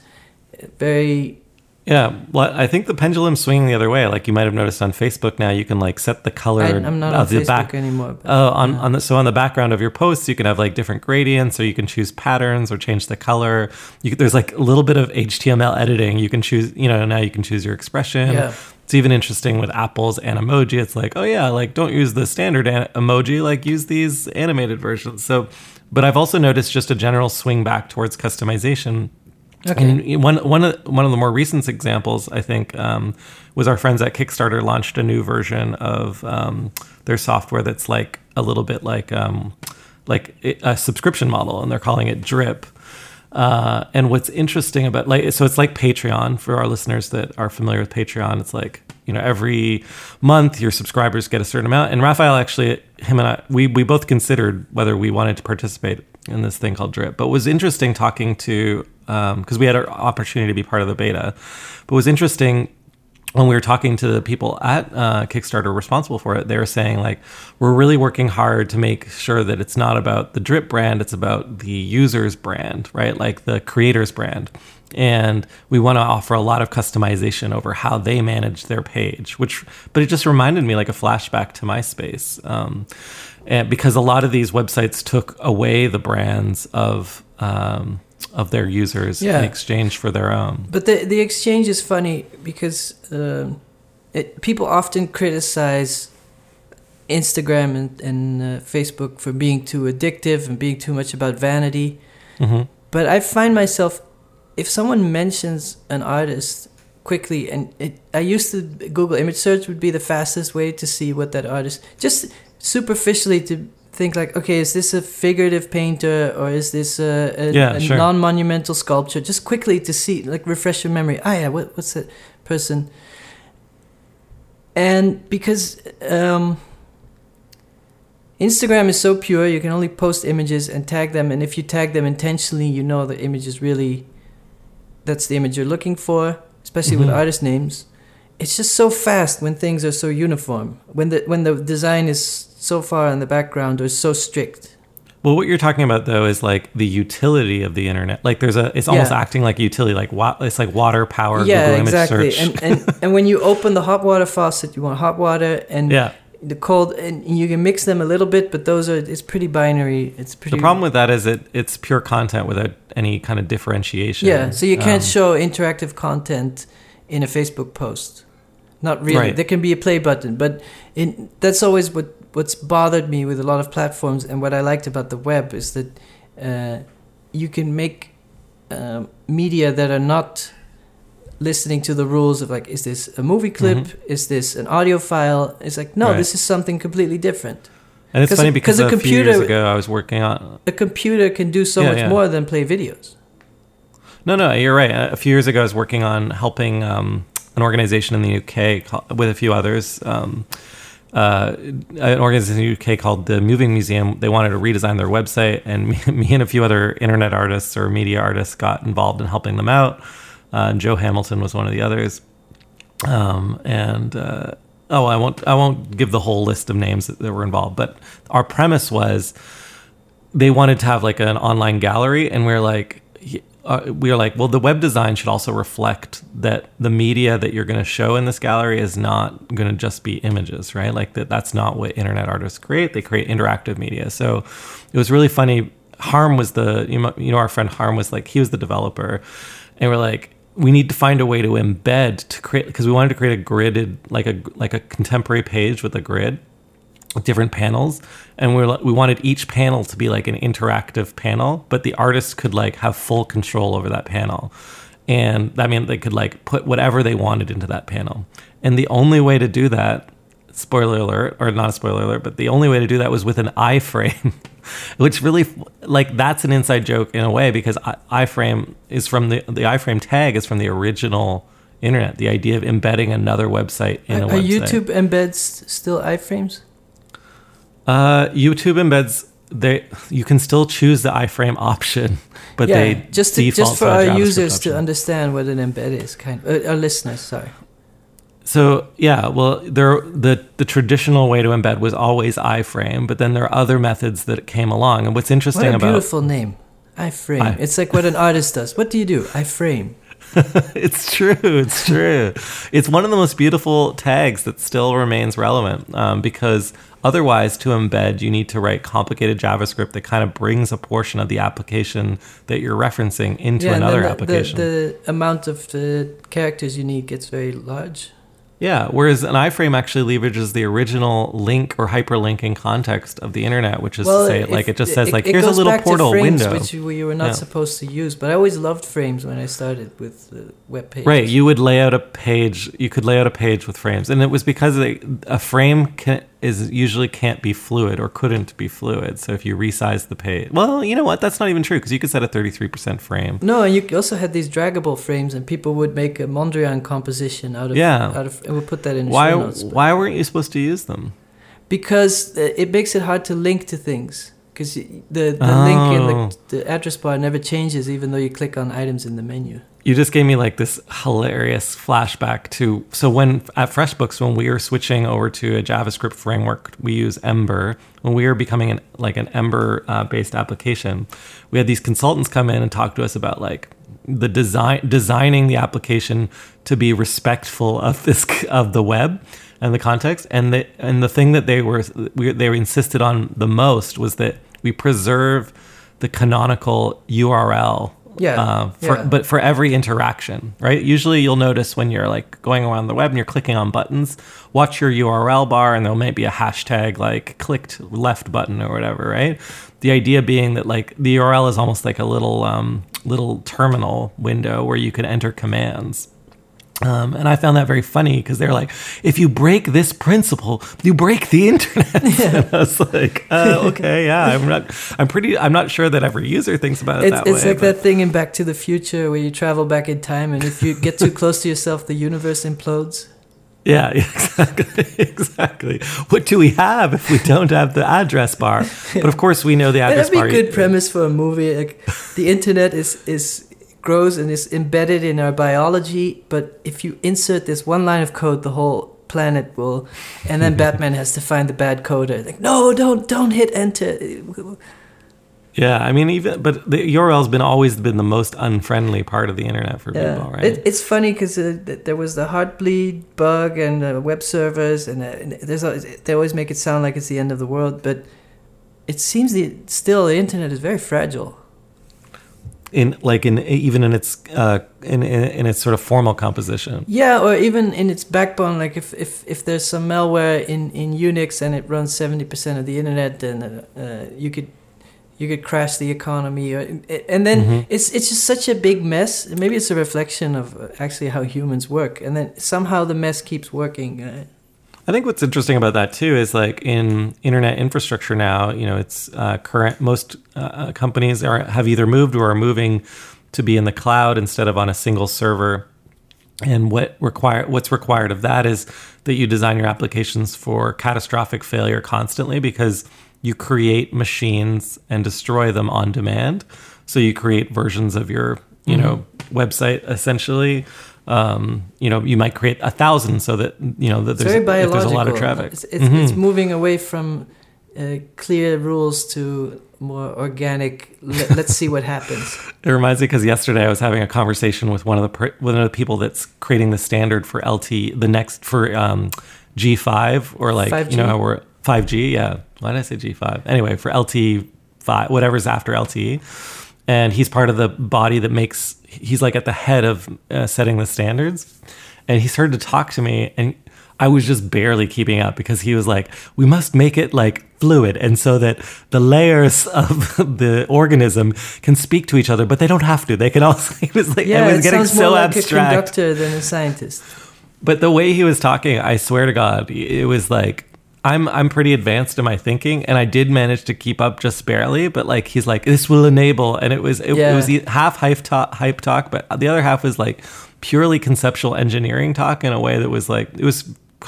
[SPEAKER 1] uh, very
[SPEAKER 2] Yeah, well, I think the pendulum's swinging the other way. Like you might have noticed on Facebook now, you can like set the color
[SPEAKER 1] I, I'm not on
[SPEAKER 2] of the
[SPEAKER 1] Facebook
[SPEAKER 2] back.
[SPEAKER 1] anymore.
[SPEAKER 2] Oh, on,
[SPEAKER 1] yeah.
[SPEAKER 2] on the so on the background of your posts, you can have like different gradients, or you can choose patterns, or change the color. You, there's like a little bit of HTML editing. You can choose, you know, now you can choose your expression.
[SPEAKER 1] Yeah.
[SPEAKER 2] It's even interesting with Apple's and emoji. It's like, oh yeah, like don't use the standard an- emoji, like use these animated versions. So, but I've also noticed just a general swing back towards customization
[SPEAKER 1] Okay.
[SPEAKER 2] and one one of one of the more recent examples, I think, um, was our friends at Kickstarter launched a new version of um, their software that's like a little bit like um, like a subscription model, and they're calling it Drip. Uh, and what's interesting about like so it's like Patreon for our listeners that are familiar with Patreon. It's like you know every month your subscribers get a certain amount. And Raphael actually, him and I, we we both considered whether we wanted to participate in this thing called Drip. But was interesting talking to because we had our opportunity to be part of the beta. But was interesting when we were talking to the people at uh, Kickstarter responsible for it, they were saying like we're really working hard to make sure that it's not about the drip brand, it's about the user's brand, right? Like the creator's brand. And we want to offer a lot of customization over how they manage their page, which, but it just reminded me like a flashback to MySpace. Um, and because a lot of these websites took away the brands of, um, of their users
[SPEAKER 1] Yeah.
[SPEAKER 2] in exchange for their own.
[SPEAKER 1] But the the exchange is funny because um it, people often criticize Instagram and, and uh, Facebook for being too addictive and being too much about vanity.
[SPEAKER 2] hmm
[SPEAKER 1] But I find myself, if someone mentions an artist quickly, and it, I used to Google image search would be the fastest way to see what that artist, just superficially to think like, okay, is this a figurative painter or is this a, a,
[SPEAKER 2] Yeah,
[SPEAKER 1] a
[SPEAKER 2] sure.
[SPEAKER 1] non-monumental sculpture? Just quickly to see, like, refresh your memory. Ah, yeah, what, what's that person? And because um, Instagram is so pure, you can only post images and tag them. And if you tag them intentionally, you know the image is really that's the image you're looking for, especially with
[SPEAKER 2] Mhm.
[SPEAKER 1] artist names. It's just so fast when things are so uniform. When the when the design is so far in the background or so strict.
[SPEAKER 2] Well, what you're talking about though is like the utility of the internet. Like there's a, it's almost
[SPEAKER 1] Yeah.
[SPEAKER 2] acting like a utility, like wa- it's like water power
[SPEAKER 1] yeah,
[SPEAKER 2] Google image
[SPEAKER 1] exactly.
[SPEAKER 2] search.
[SPEAKER 1] And, and and when you open the hot water faucet, you want hot water and
[SPEAKER 2] yeah.
[SPEAKER 1] The cold, and you can mix them a little bit, but those are it's pretty binary. It's pretty.
[SPEAKER 2] The problem with that is it it's pure content without any kind of differentiation.
[SPEAKER 1] Yeah, so you can't
[SPEAKER 2] Um,
[SPEAKER 1] show interactive content in a Facebook post. Not really.
[SPEAKER 2] Right.
[SPEAKER 1] There can be a play button, but in, that's always what what's bothered me with a lot of platforms. And what I liked about the web is that uh, you can make um, media that are not listening to the rules of like, is this a movie clip?
[SPEAKER 2] Mhm.
[SPEAKER 1] Is this an audio file? It's like, no,
[SPEAKER 2] Right.
[SPEAKER 1] this is something completely different.
[SPEAKER 2] And it's funny because
[SPEAKER 1] 'cause a
[SPEAKER 2] a, few years
[SPEAKER 1] computer-
[SPEAKER 2] ago I was working on.
[SPEAKER 1] A computer can do so
[SPEAKER 2] Yeah,
[SPEAKER 1] much
[SPEAKER 2] yeah.
[SPEAKER 1] more than play videos.
[SPEAKER 2] No, no, you're right. A few years ago I was working on helping um, an organization in the UK with a few others. Um, uh, an organization in the UK called the Moving Museum. They wanted to redesign their website, and me, me and a few other internet artists or media artists got involved in helping them out. Uh, Joe Hamilton was one of the others. Um, and uh, oh, I won't I won't give the whole list of names that, that were involved, but our premise was they wanted to have like an online gallery, and we are like. Uh, we were like, well, the web design should also reflect that the media that you're going to show in this gallery is not going to just be images, right? Like that, that's not what internet artists create. They create interactive media. So it was really funny. Harm was the, you know, our friend Harm was like, he was the developer, and we're like, we need to find a way to embed to create because we wanted to create a gridded, like a like a contemporary page with a grid with different panels. And we we wanted each panel to be like an interactive panel but the artist could like have full control over that panel. And that meant they could like put whatever they wanted into that panel. And the only way to do that spoiler alert or not a spoiler alert but the only way to do that was with an iframe which really like that's an inside joke in a way because I- iframe is from the the iframe tag is from the original internet the idea of embedding another website in a
[SPEAKER 1] are
[SPEAKER 2] website
[SPEAKER 1] YouTube embeds still iframes?
[SPEAKER 2] Uh, YouTube embeds they you can still choose the iframe option, but they
[SPEAKER 1] just to,
[SPEAKER 2] default
[SPEAKER 1] just for our users
[SPEAKER 2] option.
[SPEAKER 1] to understand what an embed is, kind of, uh, our listeners. Sorry.
[SPEAKER 2] So yeah, well, there the the traditional way to embed was always iframe, but then there are other methods that came along. And what's
[SPEAKER 1] What
[SPEAKER 2] interesting
[SPEAKER 1] a
[SPEAKER 2] about
[SPEAKER 1] beautiful name. I frame.
[SPEAKER 2] I-
[SPEAKER 1] It's like what an artist does. What do you do? I frame.
[SPEAKER 2] it's true. It's true. it's one of the most beautiful tags that still remains relevant um, because otherwise, to embed, you need to write complicated JavaScript that kind of brings a portion of the application that you're referencing into
[SPEAKER 1] then
[SPEAKER 2] another
[SPEAKER 1] the,
[SPEAKER 2] application.
[SPEAKER 1] The, the amount of the characters you need gets very large.
[SPEAKER 2] Yeah, whereas an iframe actually leverages the original link or hyperlinking context of the internet, which is to say,
[SPEAKER 1] if-
[SPEAKER 2] like it just says, like
[SPEAKER 1] it
[SPEAKER 2] here's a little
[SPEAKER 1] back to
[SPEAKER 2] portal
[SPEAKER 1] frames,
[SPEAKER 2] window.
[SPEAKER 1] which we were not
[SPEAKER 2] Yeah.
[SPEAKER 1] supposed to use. But I always loved frames when I started with the web pages.
[SPEAKER 2] Right, you would lay out a page. You could lay out a page with frames, and it was because a frame can, is usually can't be fluid or couldn't be fluid. So if you resize the page, well, you know what? That's not even true because you could set a thirty-three percent frame.
[SPEAKER 1] No, and you also had these draggable frames, and people would make a Mondrian composition out of
[SPEAKER 2] Yeah.
[SPEAKER 1] out of, and we'll put that in
[SPEAKER 2] Why?
[SPEAKER 1] notes.
[SPEAKER 2] Why weren't you supposed to use them?
[SPEAKER 1] Because uh, it makes it hard to link to things. Because the the link in
[SPEAKER 2] Oh.
[SPEAKER 1] the, the address bar never changes, even though you click on items in the menu.
[SPEAKER 2] You just gave me like this hilarious flashback to so when at FreshBooks when we were switching over to a JavaScript framework, we use Ember. When we were becoming an like an Ember uh, based application, we had these consultants come in and talk to us about like the design designing the application to be respectful of this of the web and the context and the and the thing that they were we, they insisted on the most was that we preserve the canonical URL
[SPEAKER 1] Yeah,
[SPEAKER 2] Uh, for,
[SPEAKER 1] yeah.
[SPEAKER 2] But for every interaction, right? Usually you'll notice when you're like going around the web and you're clicking on buttons, watch your URL bar and there might be a hashtag like clicked left button or whatever, right? The idea being that like the URL is almost like a little um, little terminal window where you can enter commands. Um, and I found that very funny because they're like, if you break this principle, you break the internet. and I was like, uh, okay, yeah, I'm not, I'm pretty, I'm not sure that every user thinks about it
[SPEAKER 1] It's,
[SPEAKER 2] that
[SPEAKER 1] it's
[SPEAKER 2] way.
[SPEAKER 1] like
[SPEAKER 2] but-
[SPEAKER 1] that thing in Back to the Future where you travel back in time, and if you get too close to yourself, the universe implodes.
[SPEAKER 2] Yeah, exactly. exactly. What do we have if we don't have the address bar? But of course, we know the address bar.
[SPEAKER 1] That'd be a good premise for a movie. Like the internet is is grows and is embedded in our biology, but if you insert this one line of code, the whole planet will, and then Batman has to find the bad coder. Like, no, don't don't hit enter.
[SPEAKER 2] Yeah, I mean, even but the URL's been always been the most unfriendly part of the internet for
[SPEAKER 1] Yeah,
[SPEAKER 2] people, right?
[SPEAKER 1] it, it's funny because uh, there was the Heartbleed bug and uh, web servers, and, uh, and there's always, they always make it sound like it's the end of the world, but it seems the still the internet is very fragile.
[SPEAKER 2] In like in even in its uh, in, in in its sort of formal composition.
[SPEAKER 1] Yeah, or even in its backbone, like if, if, if there's some malware in, in Unix and it runs seventy percent of the internet, then uh, uh, you could you could crash the economy, or, and then
[SPEAKER 2] Mhm.
[SPEAKER 1] it's it's just such a big mess. Maybe it's a reflection of uh, actually how humans work, and then somehow the mess keeps working. Uh,
[SPEAKER 2] I think what's interesting about that too is like in internet infrastructure now, you know, it's uh, current. Most uh, companies are have either moved or are moving to be in the cloud instead of on a single server. And what require what's required of that is that you design your applications for catastrophic failure constantly because you create machines and destroy them on demand. So you create versions of your you know website essentially. Um, you know, you might create a thousand so that you know that there's, there's a lot of traffic.
[SPEAKER 1] It's, it's, it's
[SPEAKER 2] Mhm.
[SPEAKER 1] moving away from uh, clear rules to more organic. Let, let's see what happens.
[SPEAKER 2] It reminds me because yesterday I was having a conversation with one of the one of the people that's creating the standard for LT, the next for um, G5 or like
[SPEAKER 1] 5G?
[SPEAKER 2] you know how we're 5G. Yeah, why did I say G5? Anyway, for LTE five, whatever's after LTE, and he's part of the body that makes. He's like at the head of uh, setting the standards, and he started to talk to me and. I was just barely keeping up because he was like, "We must make it like fluid, and so that the layers of the organism can speak to each other, but they don't have to. They can also." He was like,
[SPEAKER 1] Yeah,
[SPEAKER 2] "I was
[SPEAKER 1] it
[SPEAKER 2] getting
[SPEAKER 1] sounds more
[SPEAKER 2] so
[SPEAKER 1] like a conductor than a scientist.
[SPEAKER 2] But the way he was talking, I swear to God, it was like I'm I'm pretty advanced in my thinking, and I did manage to keep up just barely. But like he's like, "This will enable," and it was it,
[SPEAKER 1] Yeah.
[SPEAKER 2] it was half hype talk, hype talk, but the other half was like purely conceptual engineering talk in a way that was like it was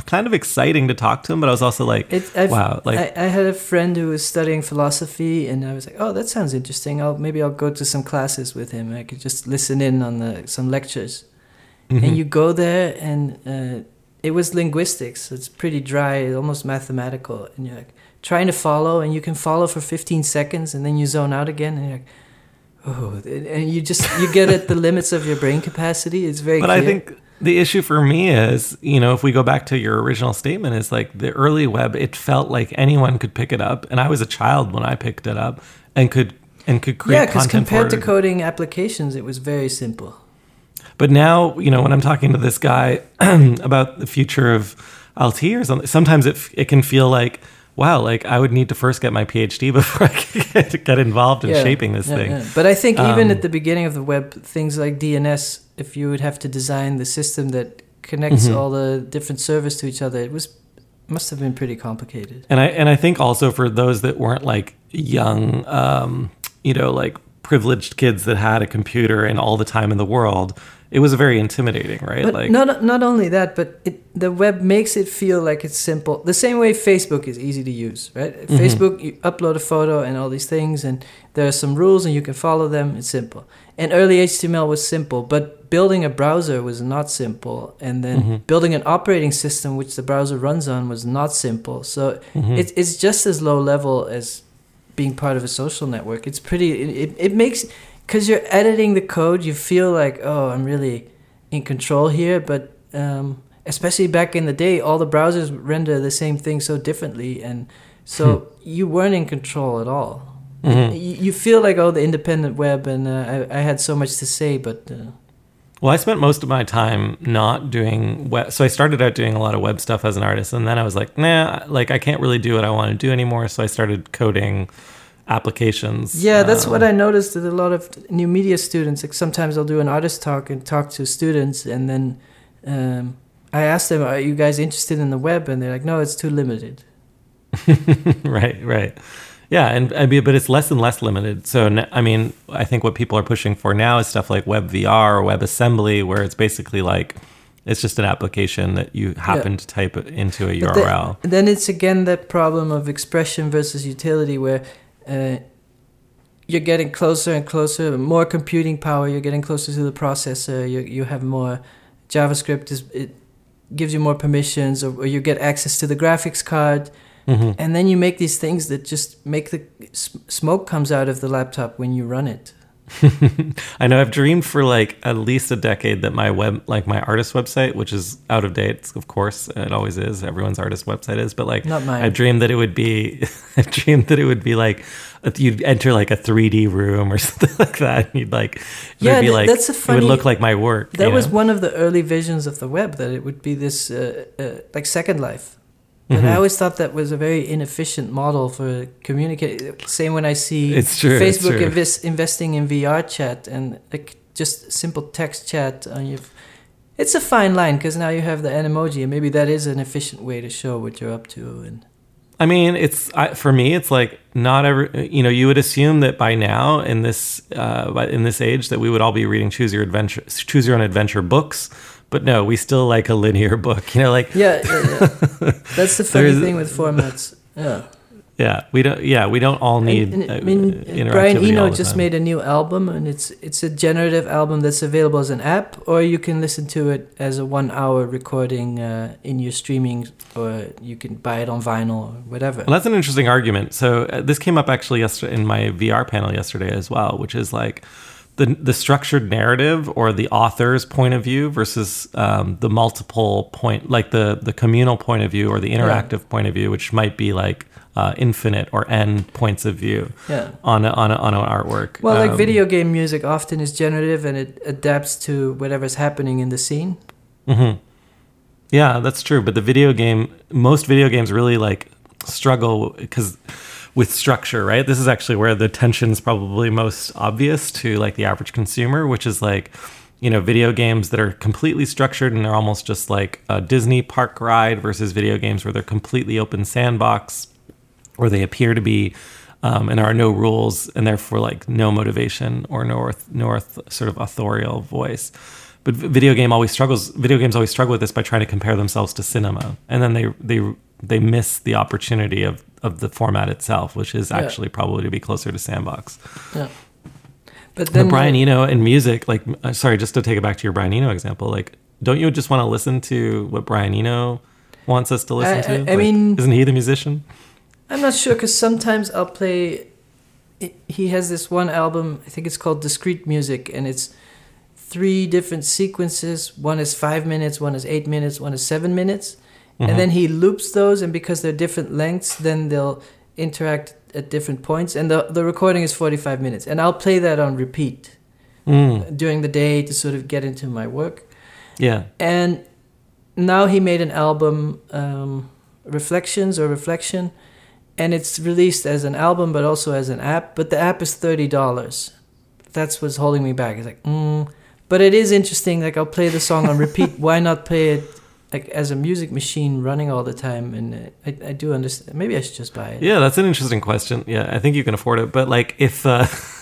[SPEAKER 2] kind of exciting to talk to him, but I was also like,
[SPEAKER 1] It,
[SPEAKER 2] wow, like
[SPEAKER 1] I, I had a friend who was studying philosophy, and I was like, "Oh, that sounds interesting. I'll maybe I'll go to some classes with him. I could just listen in on the some lectures."
[SPEAKER 2] mhm.
[SPEAKER 1] And you go there, and uh, it was linguistics. It's pretty dry, almost mathematical, and you're like trying to follow, and you can follow for 15 seconds, and then you zone out again, and you're like, "Oh," and you just you get at the limits of your brain capacity. It's very.
[SPEAKER 2] But I think the issue for me is, you know, if we go back to your original statement, is like the early web, it felt like anyone could pick it up, and I was a child when I picked it up, and could and could create content.
[SPEAKER 1] yeah, because compared to coding applications, it was very simple.
[SPEAKER 2] But now, you know, when I'm talking to this guy about the future of something, sometimes it it can feel like, wow, like I would need to first get my PhD before I could get, get involved in
[SPEAKER 1] Yeah,
[SPEAKER 2] shaping this
[SPEAKER 1] yeah,
[SPEAKER 2] thing.
[SPEAKER 1] yeah. But I think even
[SPEAKER 2] Um,
[SPEAKER 1] at the beginning of the web, things like DNS, if you would have to design the system that connects
[SPEAKER 2] Mhm.
[SPEAKER 1] all the different servers to each other, it was must have been pretty complicated.
[SPEAKER 2] And I and I think also for those that weren't like young, um, you know, like privileged kids that had a computer and all the time in the world, it was very intimidating, right?
[SPEAKER 1] But
[SPEAKER 2] like,
[SPEAKER 1] not not only that, but it, the web makes it feel like it's simple. The same way Facebook is easy to use, right?
[SPEAKER 2] Mhm.
[SPEAKER 1] Facebook, you upload a photo and all these things, and there are some rules, and you can follow them. It's simple. And early HTML was simple, but building a browser was not simple, and then
[SPEAKER 2] Mhm.
[SPEAKER 1] building an operating system which the browser runs on was not simple. So
[SPEAKER 2] Mhm.
[SPEAKER 1] it's it's just as low level as being part of a social network. It's pretty. It it, it makes because you're editing the code, you feel like oh, I'm really in control here. But um, especially back in the day, all the browsers render the same thing so differently, and so
[SPEAKER 2] Hmm.
[SPEAKER 1] you weren't in control at all.
[SPEAKER 2] Mhm.
[SPEAKER 1] You, you feel like oh the independent web, and uh, I, I had so much to say, but uh,
[SPEAKER 2] Well, I spent most of my time not doing web. So I started out doing a lot of web stuff as an artist, and then I was like, nah, like I can't really do what I want to do anymore. So I started coding applications.
[SPEAKER 1] Yeah, that's
[SPEAKER 2] Um,
[SPEAKER 1] what I noticed that a lot of new media students. Like sometimes I'll do an artist talk and talk to students, and then um, I ask them, "Are you guys interested in the web?" And they're like, "No, it's too limited."
[SPEAKER 2] right, right. Yeah, and I mean, but it's less and less limited. So, I mean, I think what people are pushing for now is stuff like WebVR or WebAssembly, where it's basically like it's just an application that you happen to type it into a
[SPEAKER 1] But the-
[SPEAKER 2] URL.
[SPEAKER 1] then it's again that problem of expression versus utility, where uh, you're getting closer and closer, more computing power. You're getting closer to the processor. You you have more JavaScript. Is it gives you more permissions, or, or you get access to the graphics card.
[SPEAKER 2] hmm
[SPEAKER 1] And then you make these things that just make the smoke comes out of the laptop when you run it.
[SPEAKER 2] I know I've dreamed for like at least a decade that my web, like my artist website, which is out of date, of course, it always is. Everyone's artist website is, but like
[SPEAKER 1] Not mine.
[SPEAKER 2] I dreamed that it would be, I dreamed that it would be like you'd enter like a 3D room or something like that. And you'd like,
[SPEAKER 1] Yeah, th-
[SPEAKER 2] like,
[SPEAKER 1] that's a
[SPEAKER 2] it would look like my work.
[SPEAKER 1] That was
[SPEAKER 2] know?
[SPEAKER 1] one of the early visions of the web that it would be this uh, uh, like Second Life. But
[SPEAKER 2] Mm-hmm.
[SPEAKER 1] I always thought that was a very inefficient model for communicating. Same when I see
[SPEAKER 2] It's true, it's
[SPEAKER 1] Facebook
[SPEAKER 2] true.
[SPEAKER 1] invest, investing in VR chat and like just simple text chat on your. It's a fine line because now you have the emoji, and maybe that is an efficient way to show what you're up to. And
[SPEAKER 2] I mean, it's I, for me. It's like not every. You know, you would assume that by now in this uh, in this age that we would all be reading choose your adventure, choose your own adventure books. But no, we still like a linear book. You know, like
[SPEAKER 1] yeah, yeah, yeah. that's the funny thing with formats. Yeah.
[SPEAKER 2] yeah, we don't. Yeah, we don't all need.
[SPEAKER 1] And- and,
[SPEAKER 2] uh,
[SPEAKER 1] I mean, Brian Eno just made a new album, and it's it's a generative album that's available as an app, or you can listen to it as a one-hour recording uh, in your streaming, or you can buy it on vinyl or whatever.
[SPEAKER 2] Well, that's an interesting argument. So uh, this came up actually yesterday in my VR panel yesterday as well, which is like the the structured narrative or the author's point of view versus um, the multiple point, like the the communal point of view or the interactive point of view, which might be like uh, infinite or n points of view
[SPEAKER 1] Yeah.
[SPEAKER 2] on a, on a, on an artwork.
[SPEAKER 1] Well, like
[SPEAKER 2] Um,
[SPEAKER 1] video game music often is generative and it adapts to whatever's happening in the scene.
[SPEAKER 2] Mm-hmm. Yeah, that's true. But the video game, most video games really like struggle because with structure, right? This is actually where the tension is probably most obvious to like the average consumer, which is like, you know, video games that are completely structured and they're almost just like a Disney park ride versus video games where they're completely open sandbox, where they appear to be. Um, and there are no rules, and therefore like no motivation or no no auth- sort of authorial voice. But video game always struggles. Video games always struggle with this by trying to compare themselves to cinema, and then they they they miss the opportunity of of the format itself, which is
[SPEAKER 1] Yeah.
[SPEAKER 2] actually probably to be closer to sandbox.
[SPEAKER 1] Yeah. But
[SPEAKER 2] But
[SPEAKER 1] then
[SPEAKER 2] Brian Eno in music, like, uh, sorry, just to take it back to your Brian Eno example, like, don't you just want to listen to what Brian Eno wants us to listen
[SPEAKER 1] I-
[SPEAKER 2] to?
[SPEAKER 1] I- I
[SPEAKER 2] Like,
[SPEAKER 1] mean-
[SPEAKER 2] isn't he the musician?
[SPEAKER 1] I'm not sure because sometimes I'll play. He has this one album. I think it's called Discreet Music, and it's three different sequences. One is five minutes, one is eight minutes, one is seven minutes,
[SPEAKER 2] Mhm.
[SPEAKER 1] and then he loops those. And because they're different lengths, then they'll interact at different points. And the the recording is 45 minutes, and I'll play that on repeat
[SPEAKER 2] Mm,
[SPEAKER 1] during the day to sort of get into my work.
[SPEAKER 2] yeah.
[SPEAKER 1] And now he made an album, um, Reflections or Reflection, and it's released as an album but also as an app. But the app is thirty dollars. That's what's holding me back. It's like, mm. but it is interesting. Like I'll play the song on repeat. Why not play it like as a music machine running all the time? And uh, I, I do understand. Maybe I should just buy it.
[SPEAKER 2] Yeah, that's an interesting question. Yeah, I think you can afford it. But like, if uh,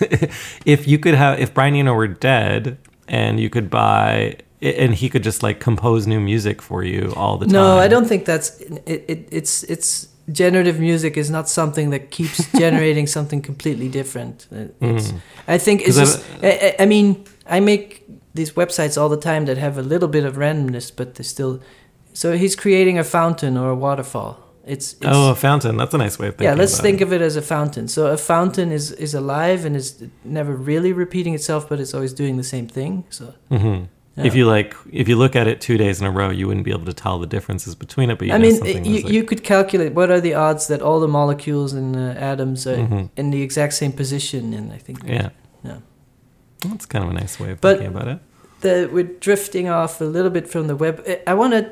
[SPEAKER 2] if you could have, if Brian Eno were dead and you could buy, and he could just like compose new music for you all the time.
[SPEAKER 1] No, I don't think that's it, it. It's it's generative music is not something that keeps generating something completely different. Uh, It's,
[SPEAKER 2] Mm.
[SPEAKER 1] I think it's just. I, I- I mean, I make these websites all the time that have a little bit of randomness, but they're still. So he's creating a fountain or a waterfall. It's, it's
[SPEAKER 2] Oh, a fountain. That's a nice way of thinking.
[SPEAKER 1] yeah. Let's think
[SPEAKER 2] it.
[SPEAKER 1] of it as a fountain. So a fountain is is alive and is never really repeating itself, but it's always doing the same thing. So
[SPEAKER 2] Mhm. If you like, if you look at it two days in a row, you wouldn't be able to tell the differences between it. But you
[SPEAKER 1] I mean, you,
[SPEAKER 2] like-
[SPEAKER 1] you could calculate what are the odds that all the molecules and uh, atoms are
[SPEAKER 2] Mhm.
[SPEAKER 1] in the exact same position, and I think
[SPEAKER 2] yeah,
[SPEAKER 1] yeah.
[SPEAKER 2] that's kind of a nice way of
[SPEAKER 1] But-
[SPEAKER 2] thinking about it.
[SPEAKER 1] The we're drifting off a little bit from the web. I- want to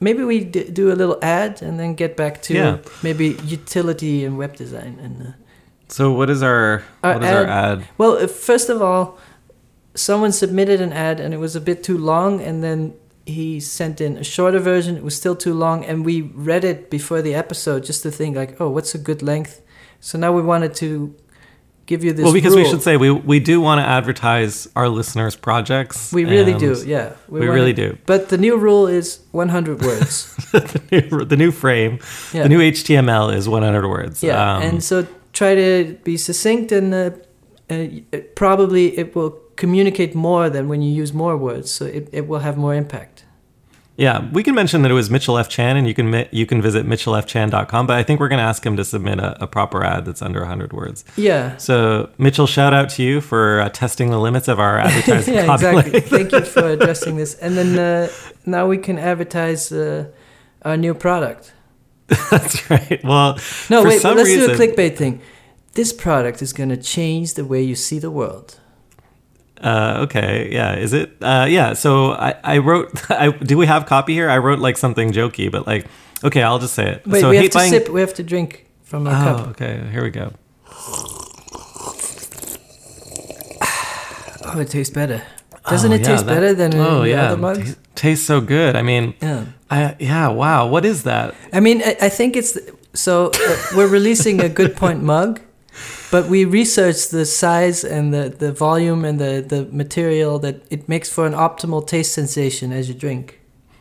[SPEAKER 1] maybe we d- do a little ad and then get back to
[SPEAKER 2] Yeah.
[SPEAKER 1] maybe utility and web design. And uh,
[SPEAKER 2] So, what is our
[SPEAKER 1] Our
[SPEAKER 2] what is our ad?
[SPEAKER 1] well, first of all, someone submitted an ad and it was a bit too long, and then he sent in a shorter version. It was still too long, and we read it before the episode just to think like, oh, what's a good length? So now we wanted to give you this.
[SPEAKER 2] Well, because we should say we we do want to advertise our listeners' projects.
[SPEAKER 1] We really do, yeah.
[SPEAKER 2] We,
[SPEAKER 1] wanna-
[SPEAKER 2] really do.
[SPEAKER 1] But the new rule is 100 words.
[SPEAKER 2] the, new, the new frame,
[SPEAKER 1] Yeah.
[SPEAKER 2] the new HTML is 100 words.
[SPEAKER 1] Yeah,
[SPEAKER 2] Um,
[SPEAKER 1] and so try to be succinct, and uh, uh, probably it will communicate more than when you use more words, so it, it will have more impact.
[SPEAKER 2] Yeah, we can mention that it was Mitchell F. Chan, and you can mi- you can visit mitchellfchan.com. But I think we're going to ask him to submit a, a proper ad that's under 100 words.
[SPEAKER 1] Yeah.
[SPEAKER 2] So, Mitchell, shout out to you for uh, testing the limits of our advertising
[SPEAKER 1] yeah, exactly. Thank you for addressing this. And then uh, now we can advertise uh, our new product.
[SPEAKER 2] That's right. Well,
[SPEAKER 1] No, wait, let's do a clickbait thing. This product is going to change the way you see the world.
[SPEAKER 2] Uh, okay, yeah. Is it? Uh, yeah. So I, I wrote. I, do we have copy here? I wrote like something jokey, but like, okay, I'll just say it.
[SPEAKER 1] Wait,
[SPEAKER 2] so
[SPEAKER 1] we have to
[SPEAKER 2] buying-
[SPEAKER 1] sip. We have to drink from our
[SPEAKER 2] Oh,
[SPEAKER 1] cup.
[SPEAKER 2] okay. Here we go.
[SPEAKER 1] Oh, it tastes better. Doesn't
[SPEAKER 2] Oh,
[SPEAKER 1] it
[SPEAKER 2] yeah,
[SPEAKER 1] taste
[SPEAKER 2] that-
[SPEAKER 1] better than
[SPEAKER 2] oh
[SPEAKER 1] the
[SPEAKER 2] yeah,
[SPEAKER 1] other mugs?
[SPEAKER 2] T- tastes so good. I mean,
[SPEAKER 1] Yeah.
[SPEAKER 2] I yeah. Wow. What is that?
[SPEAKER 1] I mean, I, I think it's so uh, we're releasing a good point mug, but we researched the size and the, the volume and the, the material that it makes for an optimal taste sensation as you drink.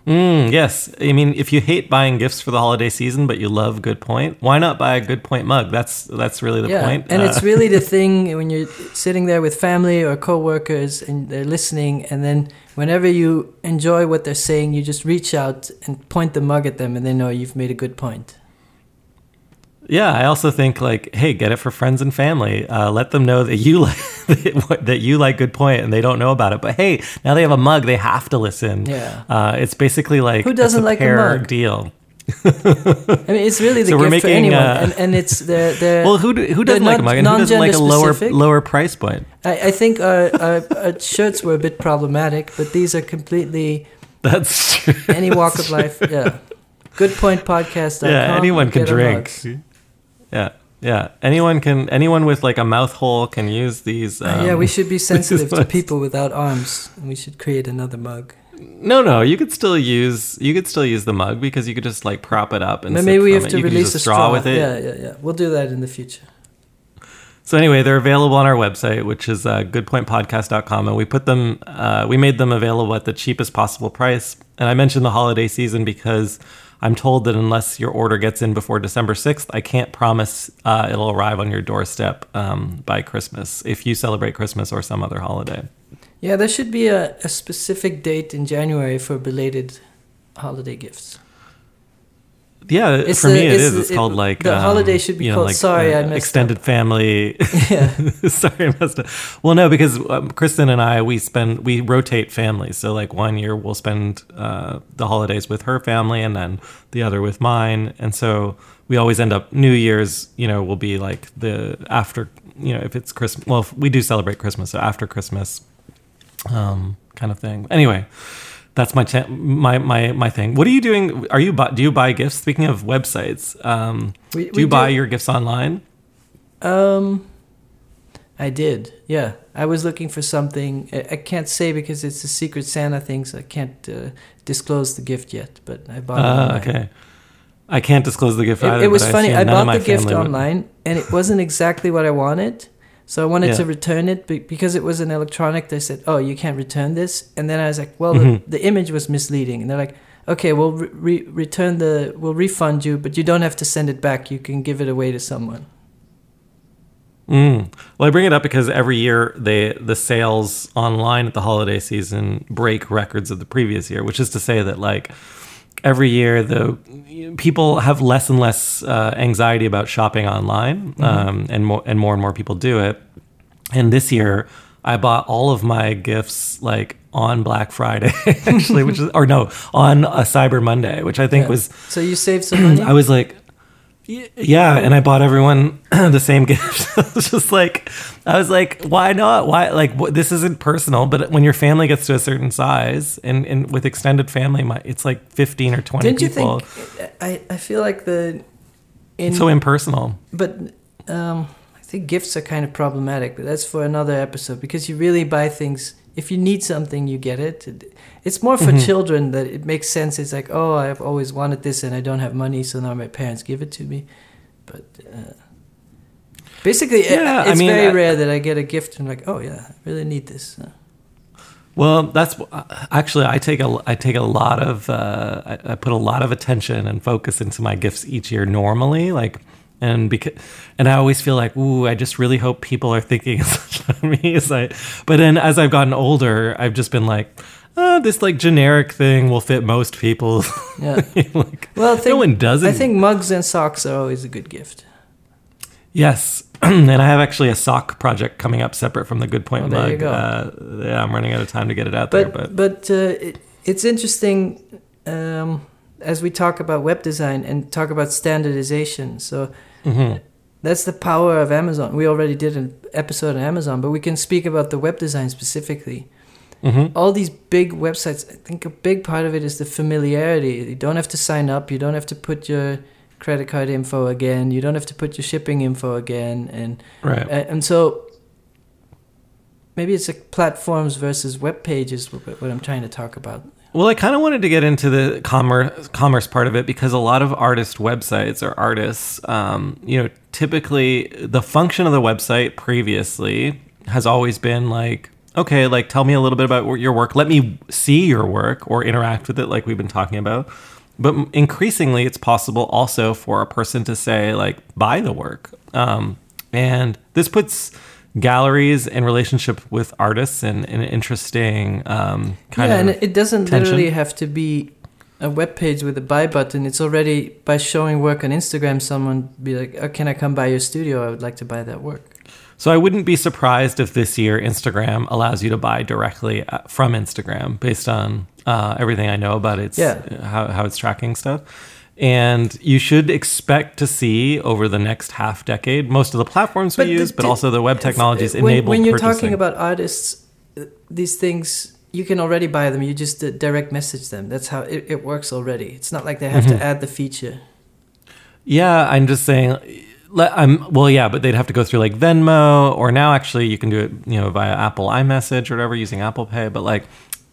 [SPEAKER 2] Mm, yes. I mean, if you hate buying gifts for the holiday season, but you love Good Point, why not buy a Good Point mug? That's that's really the
[SPEAKER 1] yeah,
[SPEAKER 2] point.
[SPEAKER 1] and
[SPEAKER 2] Uh,
[SPEAKER 1] it's really the thing when you're sitting there with family or coworkers and they're listening, and then whenever you enjoy what they're saying, you just reach out and point the mug at them, and they know you've made a good point.
[SPEAKER 2] Yeah, I also think like, hey, get it for friends and family. Uh, let them know that you like that you like Good Point, and they don't know about it. But hey, now they have a mug; they have to listen.
[SPEAKER 1] Yeah.
[SPEAKER 2] uh, it's basically like
[SPEAKER 1] Who doesn't
[SPEAKER 2] it's
[SPEAKER 1] like a mug?
[SPEAKER 2] deal.
[SPEAKER 1] I mean, it's really the
[SPEAKER 2] So we're
[SPEAKER 1] gift for anyone,
[SPEAKER 2] uh,
[SPEAKER 1] and, and it's they're, they're
[SPEAKER 2] Well, who do, who doesn't like a mug, and who doesn't like a lower
[SPEAKER 1] non-gender-specific.
[SPEAKER 2] lower price point?
[SPEAKER 1] I, I think our, our, our shirts were a bit problematic, but these are completely
[SPEAKER 2] That's true.
[SPEAKER 1] any walk of life. Yeah. Goodpointpodcast.com.
[SPEAKER 2] yeah, anyone can drink. Yeah, yeah. Anyone can. Anyone with like a mouth hole can use these.
[SPEAKER 1] Uh, yeah,
[SPEAKER 2] um,
[SPEAKER 1] we should be sensitive to people without arms. and We should create another mug.
[SPEAKER 2] No, no. You could still use. You could still use the mug because you could just like prop it up and.
[SPEAKER 1] Maybe we have
[SPEAKER 2] it.
[SPEAKER 1] to
[SPEAKER 2] You
[SPEAKER 1] release a
[SPEAKER 2] a straw with it.
[SPEAKER 1] Yeah, yeah, yeah. We'll do that in the future.
[SPEAKER 2] So anyway, they're available on our website, which is uh, goodpointpodcast.com, and we put them, uh, we made them available at the cheapest possible price. And I mentioned the holiday season because I'm told that unless your order gets in before December 6th, I can't promise uh, it'll arrive on your doorstep um, by Christmas if you celebrate Christmas or some other holiday.
[SPEAKER 1] Yeah, there should be a, a specific date in January for belated holiday gifts.
[SPEAKER 2] Yeah,
[SPEAKER 1] It's
[SPEAKER 2] for
[SPEAKER 1] the-
[SPEAKER 2] me it is. It's called like
[SPEAKER 1] the
[SPEAKER 2] um,
[SPEAKER 1] holiday should be
[SPEAKER 2] you know,
[SPEAKER 1] called
[SPEAKER 2] like,
[SPEAKER 1] Sorry,
[SPEAKER 2] uh,
[SPEAKER 1] I Messed
[SPEAKER 2] extended family.
[SPEAKER 1] Yeah.
[SPEAKER 2] Sorry, I messed up. Well, no, because um, Kristen and I we spend we rotate families. So like one year we'll spend uh, the holidays with her family, and then the other with mine. And so we always end up New Year's. You know, will be like the after. You know, if it's Christmas. Well, if we do celebrate Christmas, so after Christmas, um, kind of thing. Anyway. That's my cha- my my my thing. What are you doing? Are you bu- do you buy gifts? Speaking of websites, um,
[SPEAKER 1] We-
[SPEAKER 2] do
[SPEAKER 1] we
[SPEAKER 2] you buy your gifts online?
[SPEAKER 1] Um, I did. Yeah, I was looking for something. I, I can't say because it's a secret Santa thing, so I can't uh, disclose the gift yet. But I bought it.
[SPEAKER 2] Uh, okay. I can't disclose the gift
[SPEAKER 1] It,
[SPEAKER 2] either.
[SPEAKER 1] it was funny.
[SPEAKER 2] assume
[SPEAKER 1] I bought the gift
[SPEAKER 2] would-
[SPEAKER 1] online, and it wasn't exactly what I wanted. So I wanted
[SPEAKER 2] Yeah.
[SPEAKER 1] to return it, but because it was an electronic, they said, "Oh, you can't return this." And then I was like, "Well,
[SPEAKER 2] Mhm.
[SPEAKER 1] the, the image was misleading," and they're like, "Okay, we'll re- return the, we'll refund you, but you don't have to send it back. You can give it away to someone."
[SPEAKER 2] Mm. Well, I bring it up because every year they the sales online at the holiday season break records of the previous year, which is to say that like every year the people have less and less uh, anxiety about shopping online, um, and more and more and more people do it. And this year, I bought all of my gifts like on Black Friday, actually, which is or no, on a Cyber Monday, which I think
[SPEAKER 1] Yeah.
[SPEAKER 2] was
[SPEAKER 1] So you saved some money.
[SPEAKER 2] I was like, "Y- yeah, and I bought everyone the same gift. I was just like, I was like, why not? Why like this isn't personal, but when your family gets to a certain size, and and with extended family, my, it's like fifteen or twenty
[SPEAKER 1] Didn't you
[SPEAKER 2] people.
[SPEAKER 1] think? I I feel like the in
[SPEAKER 2] It's so impersonal.
[SPEAKER 1] but um, I think gifts are kind of problematic. But that's for another episode because you really buy things. If you need something, you get it. It- It's more
[SPEAKER 2] Mm-hmm.
[SPEAKER 1] for children that it makes sense. It's like, oh, I've always wanted this and I don't have money, so now my parents give it to me. But uh, basically, uh,
[SPEAKER 2] Yeah, I
[SPEAKER 1] it's
[SPEAKER 2] mean,
[SPEAKER 1] very
[SPEAKER 2] I-
[SPEAKER 1] rare that I get a gift and I'm like, oh yeah, I really need this. Uh,
[SPEAKER 2] Well, that's actually I take a I take a lot of uh, I, I put a lot of attention and focus into my gifts each year normally, like and because and I always feel like ooh I just really hope people are thinking of me as I. But then as I've gotten older, I've just been like. Oh, this like generic thing will fit most people.
[SPEAKER 1] Yeah.
[SPEAKER 2] like,
[SPEAKER 1] Well, I think,
[SPEAKER 2] no one doesn't.
[SPEAKER 1] I think mugs and socks are always a good gift.
[SPEAKER 2] Yes, and I have actually a sock project coming up separate from the Good Point
[SPEAKER 1] Oh, there
[SPEAKER 2] mug.
[SPEAKER 1] you go.
[SPEAKER 2] Uh, yeah, I'm running out of time to get it out
[SPEAKER 1] but
[SPEAKER 2] there, but
[SPEAKER 1] but uh, it, it's interesting um, as we talk about web design and talk about standardization. So
[SPEAKER 2] Mhm.
[SPEAKER 1] that's the power of Amazon. We already did an episode on Amazon, but we can speak about the web design specifically.
[SPEAKER 2] Mhm.
[SPEAKER 1] All these big websites, I think a big part of it is the familiarity. You don't have to sign up. You don't have to put your credit card info again. You don't have to put your shipping info again, and
[SPEAKER 2] right.
[SPEAKER 1] and, so maybe it's like platforms versus web pages. What I'm trying to talk about.
[SPEAKER 2] Well, I kind of wanted to get into the commerce commerce part of it because a lot of artist websites or artists, um, you know, typically the function of the website previously has always been like, okay, like tell me a little bit about your work. Let me see your work or interact with it, like we've been talking about. But increasingly, it's possible also for a person to say like, buy the work, um, and this puts galleries in relationship with artists and, in an interesting um, kind
[SPEAKER 1] yeah,
[SPEAKER 2] of
[SPEAKER 1] and it doesn't
[SPEAKER 2] tension.
[SPEAKER 1] literally have to be a web page with a buy button. It's already by showing work on Instagram. Someone be like, oh, "Can I come by your studio? I would like to buy that work."
[SPEAKER 2] So I wouldn't be surprised if this year Instagram allows you to buy directly uh, from Instagram based on uh, everything I know about its
[SPEAKER 1] Yeah.
[SPEAKER 2] how, how it's tracking stuff. And you should expect to see over the next half decade most of the platforms we
[SPEAKER 1] But the-
[SPEAKER 2] use, but
[SPEAKER 1] the-
[SPEAKER 2] also the web technologies
[SPEAKER 1] when,
[SPEAKER 2] enable
[SPEAKER 1] when you're
[SPEAKER 2] purchasing.
[SPEAKER 1] talking about artists, uh, these things you can already buy them. You just uh, direct message them. That's how it, it works already. It's not like they have
[SPEAKER 2] Mm-hmm.
[SPEAKER 1] to add the feature.
[SPEAKER 2] Yeah, I'm just saying. I'm well, yeah, but they'd have to go through like Venmo, or now actually you can do it, you know, via Apple iMessage or whatever using Apple Pay. But like,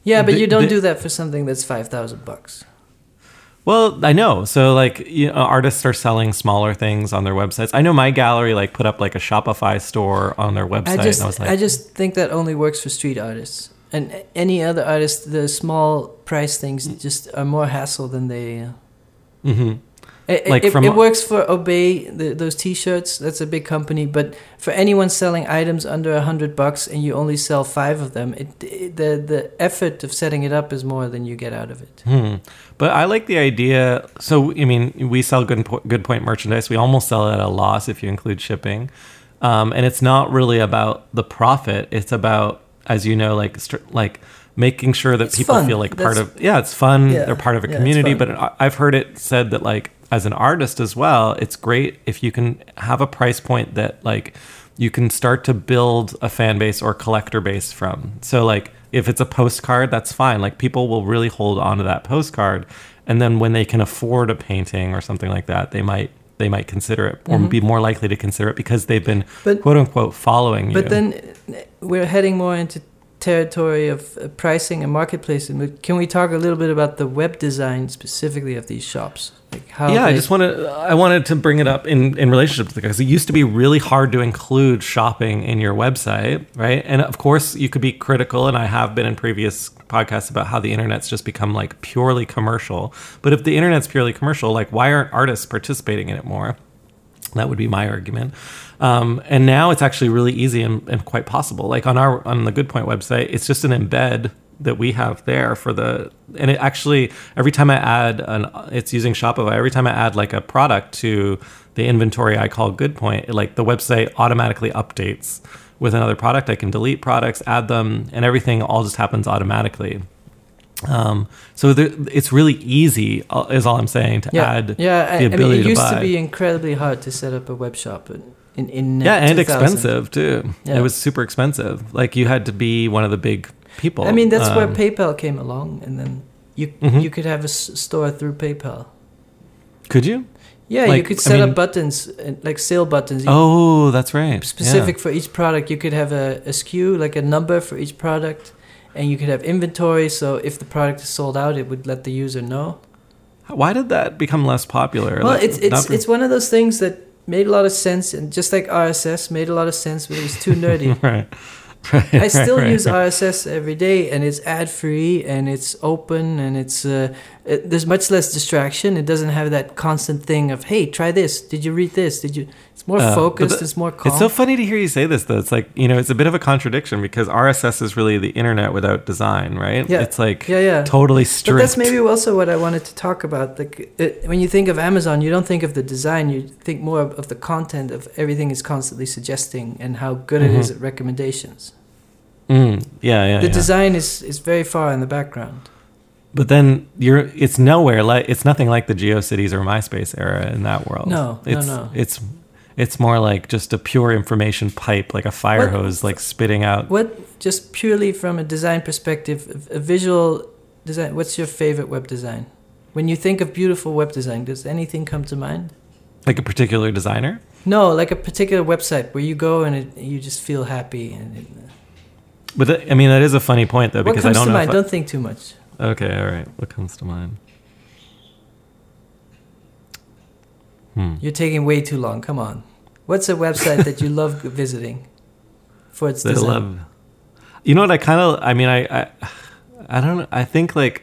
[SPEAKER 1] Yeah, but
[SPEAKER 2] The-
[SPEAKER 1] you don't do that for something that's five thousand bucks.
[SPEAKER 2] Well, I know. So like, you know, artists are selling smaller things on their websites. I know my gallery like put up like a Shopify store on their website,
[SPEAKER 1] I just,
[SPEAKER 2] and I was like,
[SPEAKER 1] I just think that only works for street artists. And any other artist, the small price things just are more hassle than they. Uh,
[SPEAKER 2] mhm.
[SPEAKER 1] It,
[SPEAKER 2] Like
[SPEAKER 1] it,
[SPEAKER 2] from-
[SPEAKER 1] it works for Obey the, those T-shirts. That's a big company, but for anyone selling items under a hundred bucks and you only sell five of them, it, it the the effort of setting it up is more than you get out of it.
[SPEAKER 2] Hmm. But I like the idea. So, I mean, we sell good, good point merchandise. We almost sell it at a loss if you include shipping. Um, and it's not really about the profit. It's about, as you know, like like making sure that
[SPEAKER 1] It's
[SPEAKER 2] people
[SPEAKER 1] fun.
[SPEAKER 2] feel like part of. Yeah, it's fun.
[SPEAKER 1] Yeah.
[SPEAKER 2] They're part of a
[SPEAKER 1] Yeah,
[SPEAKER 2] community. But I've heard it said that like as an artist as well, it's great if you can have a price point that like you can start to build a fan base or collector base from. So like if it's a postcard, that's fine. Like people will really hold on to that postcard, and then when they can afford a painting or something like that, they might they might consider it or mm-hmm. be more likely to consider it because they've been
[SPEAKER 1] But-
[SPEAKER 2] quote unquote following you.
[SPEAKER 1] But then we're heading more into territory of uh, pricing and marketplace. And can we talk a little bit about the web design specifically of these shops? Like how
[SPEAKER 2] yeah, I just wanted I wanted to bring it up in in relationship to because it used to be really hard to include shopping in your website, right? And of course, you could be critical, and I have been in previous podcasts about how the internet's just become like purely commercial. But if the internet's purely commercial, like why aren't artists participating in it more? That would be my argument. Um, and now it's actually really easy and, and quite possible. Like on our on the Good Point website, it's just an embed that we have there for the and it actually every time I add an it's using Shopify. Every time I add like a product to the inventory I call Good Point, it, like the website automatically updates with another product. I can delete products, add them, and everything all just happens automatically. Um, so there, it's really easy, uh, is all I'm saying, to
[SPEAKER 1] Yeah,
[SPEAKER 2] add
[SPEAKER 1] yeah. I,
[SPEAKER 2] the
[SPEAKER 1] I mean, it used
[SPEAKER 2] to
[SPEAKER 1] to, be incredibly hard to set up a web shop in in uh,
[SPEAKER 2] yeah, and
[SPEAKER 1] 2000.
[SPEAKER 2] expensive too.
[SPEAKER 1] Yeah.
[SPEAKER 2] It was super expensive. Like you had to be one of the big people.
[SPEAKER 1] I mean, that's where
[SPEAKER 2] Um,
[SPEAKER 1] PayPal came along, and then you
[SPEAKER 2] Mhm.
[SPEAKER 1] you could have a s- store through PayPal.
[SPEAKER 2] Could you?
[SPEAKER 1] Yeah, you
[SPEAKER 2] Like,
[SPEAKER 1] could
[SPEAKER 2] I
[SPEAKER 1] set
[SPEAKER 2] mean-
[SPEAKER 1] up buttons uh, like sale buttons. You-
[SPEAKER 2] Oh, that's right.
[SPEAKER 1] specific for each product. You could have a, a SKU, like a number for each product, and you could have inventory. So if the product is sold out, it would let the user know.
[SPEAKER 2] Why did that become less popular?
[SPEAKER 1] Well,
[SPEAKER 2] Like,
[SPEAKER 1] it's it's it's one of those things that made a lot of sense, and just like RSS made a lot of sense, but it was too nerdy.
[SPEAKER 2] right. Right,
[SPEAKER 1] I still
[SPEAKER 2] right,
[SPEAKER 1] use
[SPEAKER 2] right.
[SPEAKER 1] RSS every day, and it's ad free, and it's open, and it's uh, it, there's much less distraction. It doesn't have that constant thing of hey, try this. Did you read this? Did you? It's more
[SPEAKER 2] Uh,
[SPEAKER 1] focused.
[SPEAKER 2] the-
[SPEAKER 1] it's more calm.
[SPEAKER 2] It's so funny to hear you say this, though. It's like you know, it's a bit of a contradiction because RSS is really the internet without design, right?
[SPEAKER 1] Yeah.
[SPEAKER 2] It's like
[SPEAKER 1] yeah, yeah.
[SPEAKER 2] totally strict.
[SPEAKER 1] But that's maybe also what I wanted to talk about. Like it, when you think of Amazon, you don't think of the design. You think more of, of the content of everything is constantly suggesting and how good it is
[SPEAKER 2] Mhm.
[SPEAKER 1] at recommendations.
[SPEAKER 2] Mm, yeah, yeah.
[SPEAKER 1] the
[SPEAKER 2] yeah.
[SPEAKER 1] design is, is very far in the background.
[SPEAKER 2] But then you're it's nowhere like it's nothing like the GeoCities or MySpace era in that world.
[SPEAKER 1] No, no, no.
[SPEAKER 2] It's it's more like just a pure information pipe, like a fire
[SPEAKER 1] What-
[SPEAKER 2] hose, like spitting out.
[SPEAKER 1] What just purely from a design perspective, a visual design. What's your favorite web design? When you think of beautiful web design, does anything come to mind?
[SPEAKER 2] Like a particular designer.
[SPEAKER 1] No, like a particular website where you go and it, you just feel happy. And it,
[SPEAKER 2] But th- I mean, that is a funny point though, because I don't know.
[SPEAKER 1] mind?
[SPEAKER 2] I-
[SPEAKER 1] Don't think too much.
[SPEAKER 2] okay, all right. What comes to mind? Hmm.
[SPEAKER 1] You're taking way too long. Come on. What's a website that you love visiting for its design?
[SPEAKER 2] love. You know what? I kind of. I mean, I, I. I don't. I think like.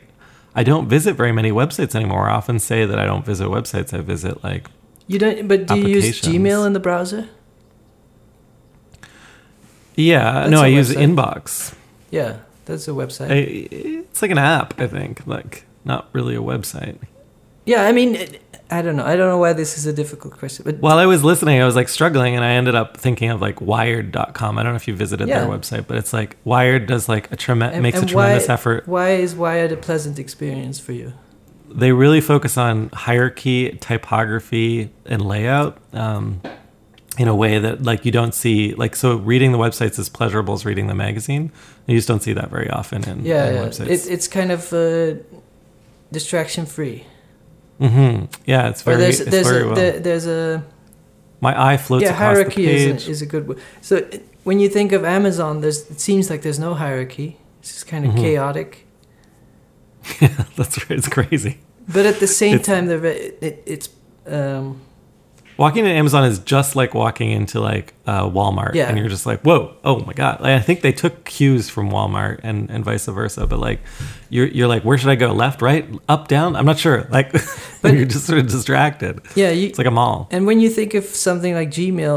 [SPEAKER 2] I don't visit very many websites anymore. I often say that I don't visit websites. I visit like.
[SPEAKER 1] You don't, but do you use Gmail in the browser?
[SPEAKER 2] Yeah.
[SPEAKER 1] That's
[SPEAKER 2] no, I use. Inbox.
[SPEAKER 1] Yeah, that's a website.
[SPEAKER 2] I, it's like an app, I think, like not really a website.
[SPEAKER 1] yeah, I mean, it, I don't know. I don't know why this is a difficult question, but
[SPEAKER 2] While I was listening, I was like struggling, and I ended up thinking of like Wired.com. I don't know if you visited their website, but it's like Wired does like a tremendous
[SPEAKER 1] And-
[SPEAKER 2] makes a
[SPEAKER 1] and why-
[SPEAKER 2] tremendous effort.
[SPEAKER 1] why is Wired a pleasant experience for you?
[SPEAKER 2] They really focus on hierarchy, typography, and layout. Um, in a way that like you don't see like so reading the websites is pleasurable as reading the magazine you just don't see that very often in,
[SPEAKER 1] Yeah,
[SPEAKER 2] in
[SPEAKER 1] yeah.
[SPEAKER 2] websites
[SPEAKER 1] It, it's kind of uh, distraction free.
[SPEAKER 2] Hmm yeah it's
[SPEAKER 1] Or
[SPEAKER 2] very
[SPEAKER 1] there's
[SPEAKER 2] it's
[SPEAKER 1] there's
[SPEAKER 2] very
[SPEAKER 1] a,
[SPEAKER 2] well
[SPEAKER 1] there, there's a
[SPEAKER 2] my eye floats
[SPEAKER 1] yeah
[SPEAKER 2] across the
[SPEAKER 1] hierarchy
[SPEAKER 2] page
[SPEAKER 1] is a, is a good word. So it, when you think of Amazon, there's it seems like there's no hierarchy. It's just kind of
[SPEAKER 2] Mhm.
[SPEAKER 1] chaotic.
[SPEAKER 2] yeah that's right it's crazy
[SPEAKER 1] But at the same
[SPEAKER 2] It's-
[SPEAKER 1] time, it, it's um,
[SPEAKER 2] walking into Amazon is just like walking into like uh, Walmart,
[SPEAKER 1] Yeah.
[SPEAKER 2] and you're just like, whoa, oh my god! Like, I think they took cues from Walmart and, and vice versa, but like, you're you're like, where should I go? Left, right, up, down? I'm not sure. Like,
[SPEAKER 1] But-
[SPEAKER 2] you're just sort of distracted.
[SPEAKER 1] yeah. You,
[SPEAKER 2] It's like a mall.
[SPEAKER 1] And when you think of something like Gmail,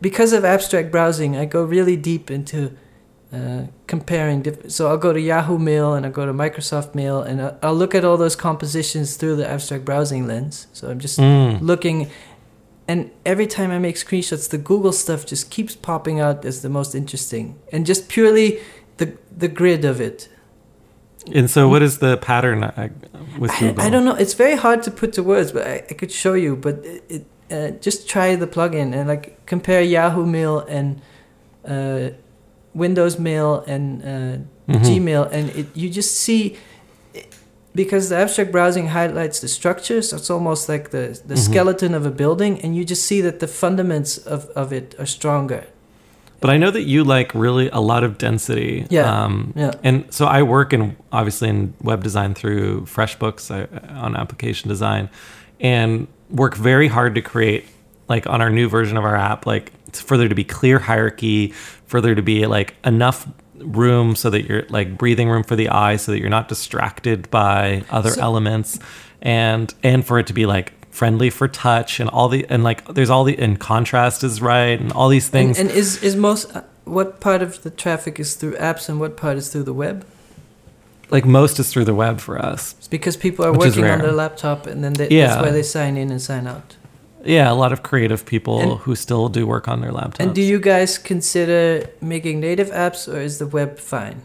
[SPEAKER 1] because of abstract browsing, I go really deep into uh, comparing. Diff- so I'll go to Yahoo Mail and I'll go to Microsoft Mail and I'll, I'll look at all those compositions through the abstract browsing lens. So I'm just
[SPEAKER 2] Mm.
[SPEAKER 1] looking, and every time I make screenshots, the Google stuff just keeps popping out as the most interesting, and just purely the the grid of it.
[SPEAKER 2] And so, what is the pattern uh, with
[SPEAKER 1] I,
[SPEAKER 2] Google?
[SPEAKER 1] I don't know. It's very hard to put to words, but I, I could show you. But it, it uh, just try the plugin and like compare Yahoo Mail and uh, Windows Mail and uh,
[SPEAKER 2] Mhm.
[SPEAKER 1] Gmail, and it, you just see because the abstract browsing highlights the structure, so it's almost like the the
[SPEAKER 2] Mhm.
[SPEAKER 1] skeleton of a building, and you just see that the fundaments of, of it are stronger.
[SPEAKER 2] But I know that you like really a lot of density.
[SPEAKER 1] Yeah.
[SPEAKER 2] Um,
[SPEAKER 1] Yeah.
[SPEAKER 2] And so I work in obviously in web design through FreshBooks I, on application design, and work very hard to create like on our new version of our app, like for there to be clear hierarchy, for there to be like enough room so that you're like breathing room for the eye, so that you're not distracted by other
[SPEAKER 1] So-
[SPEAKER 2] elements, and and for it to be like friendly for touch and all the and like there's all the and contrast is right and all these things.
[SPEAKER 1] and is is most uh, what part of the traffic is through apps and what part is through the web?
[SPEAKER 2] like most is through the web for us.
[SPEAKER 1] It's because people are working on their laptop and then they,
[SPEAKER 2] Yeah.
[SPEAKER 1] that's why they sign in and sign out.
[SPEAKER 2] Yeah, a lot of creative people
[SPEAKER 1] And-
[SPEAKER 2] who still do work on their laptops.
[SPEAKER 1] And do you guys consider making native apps, or is the web fine?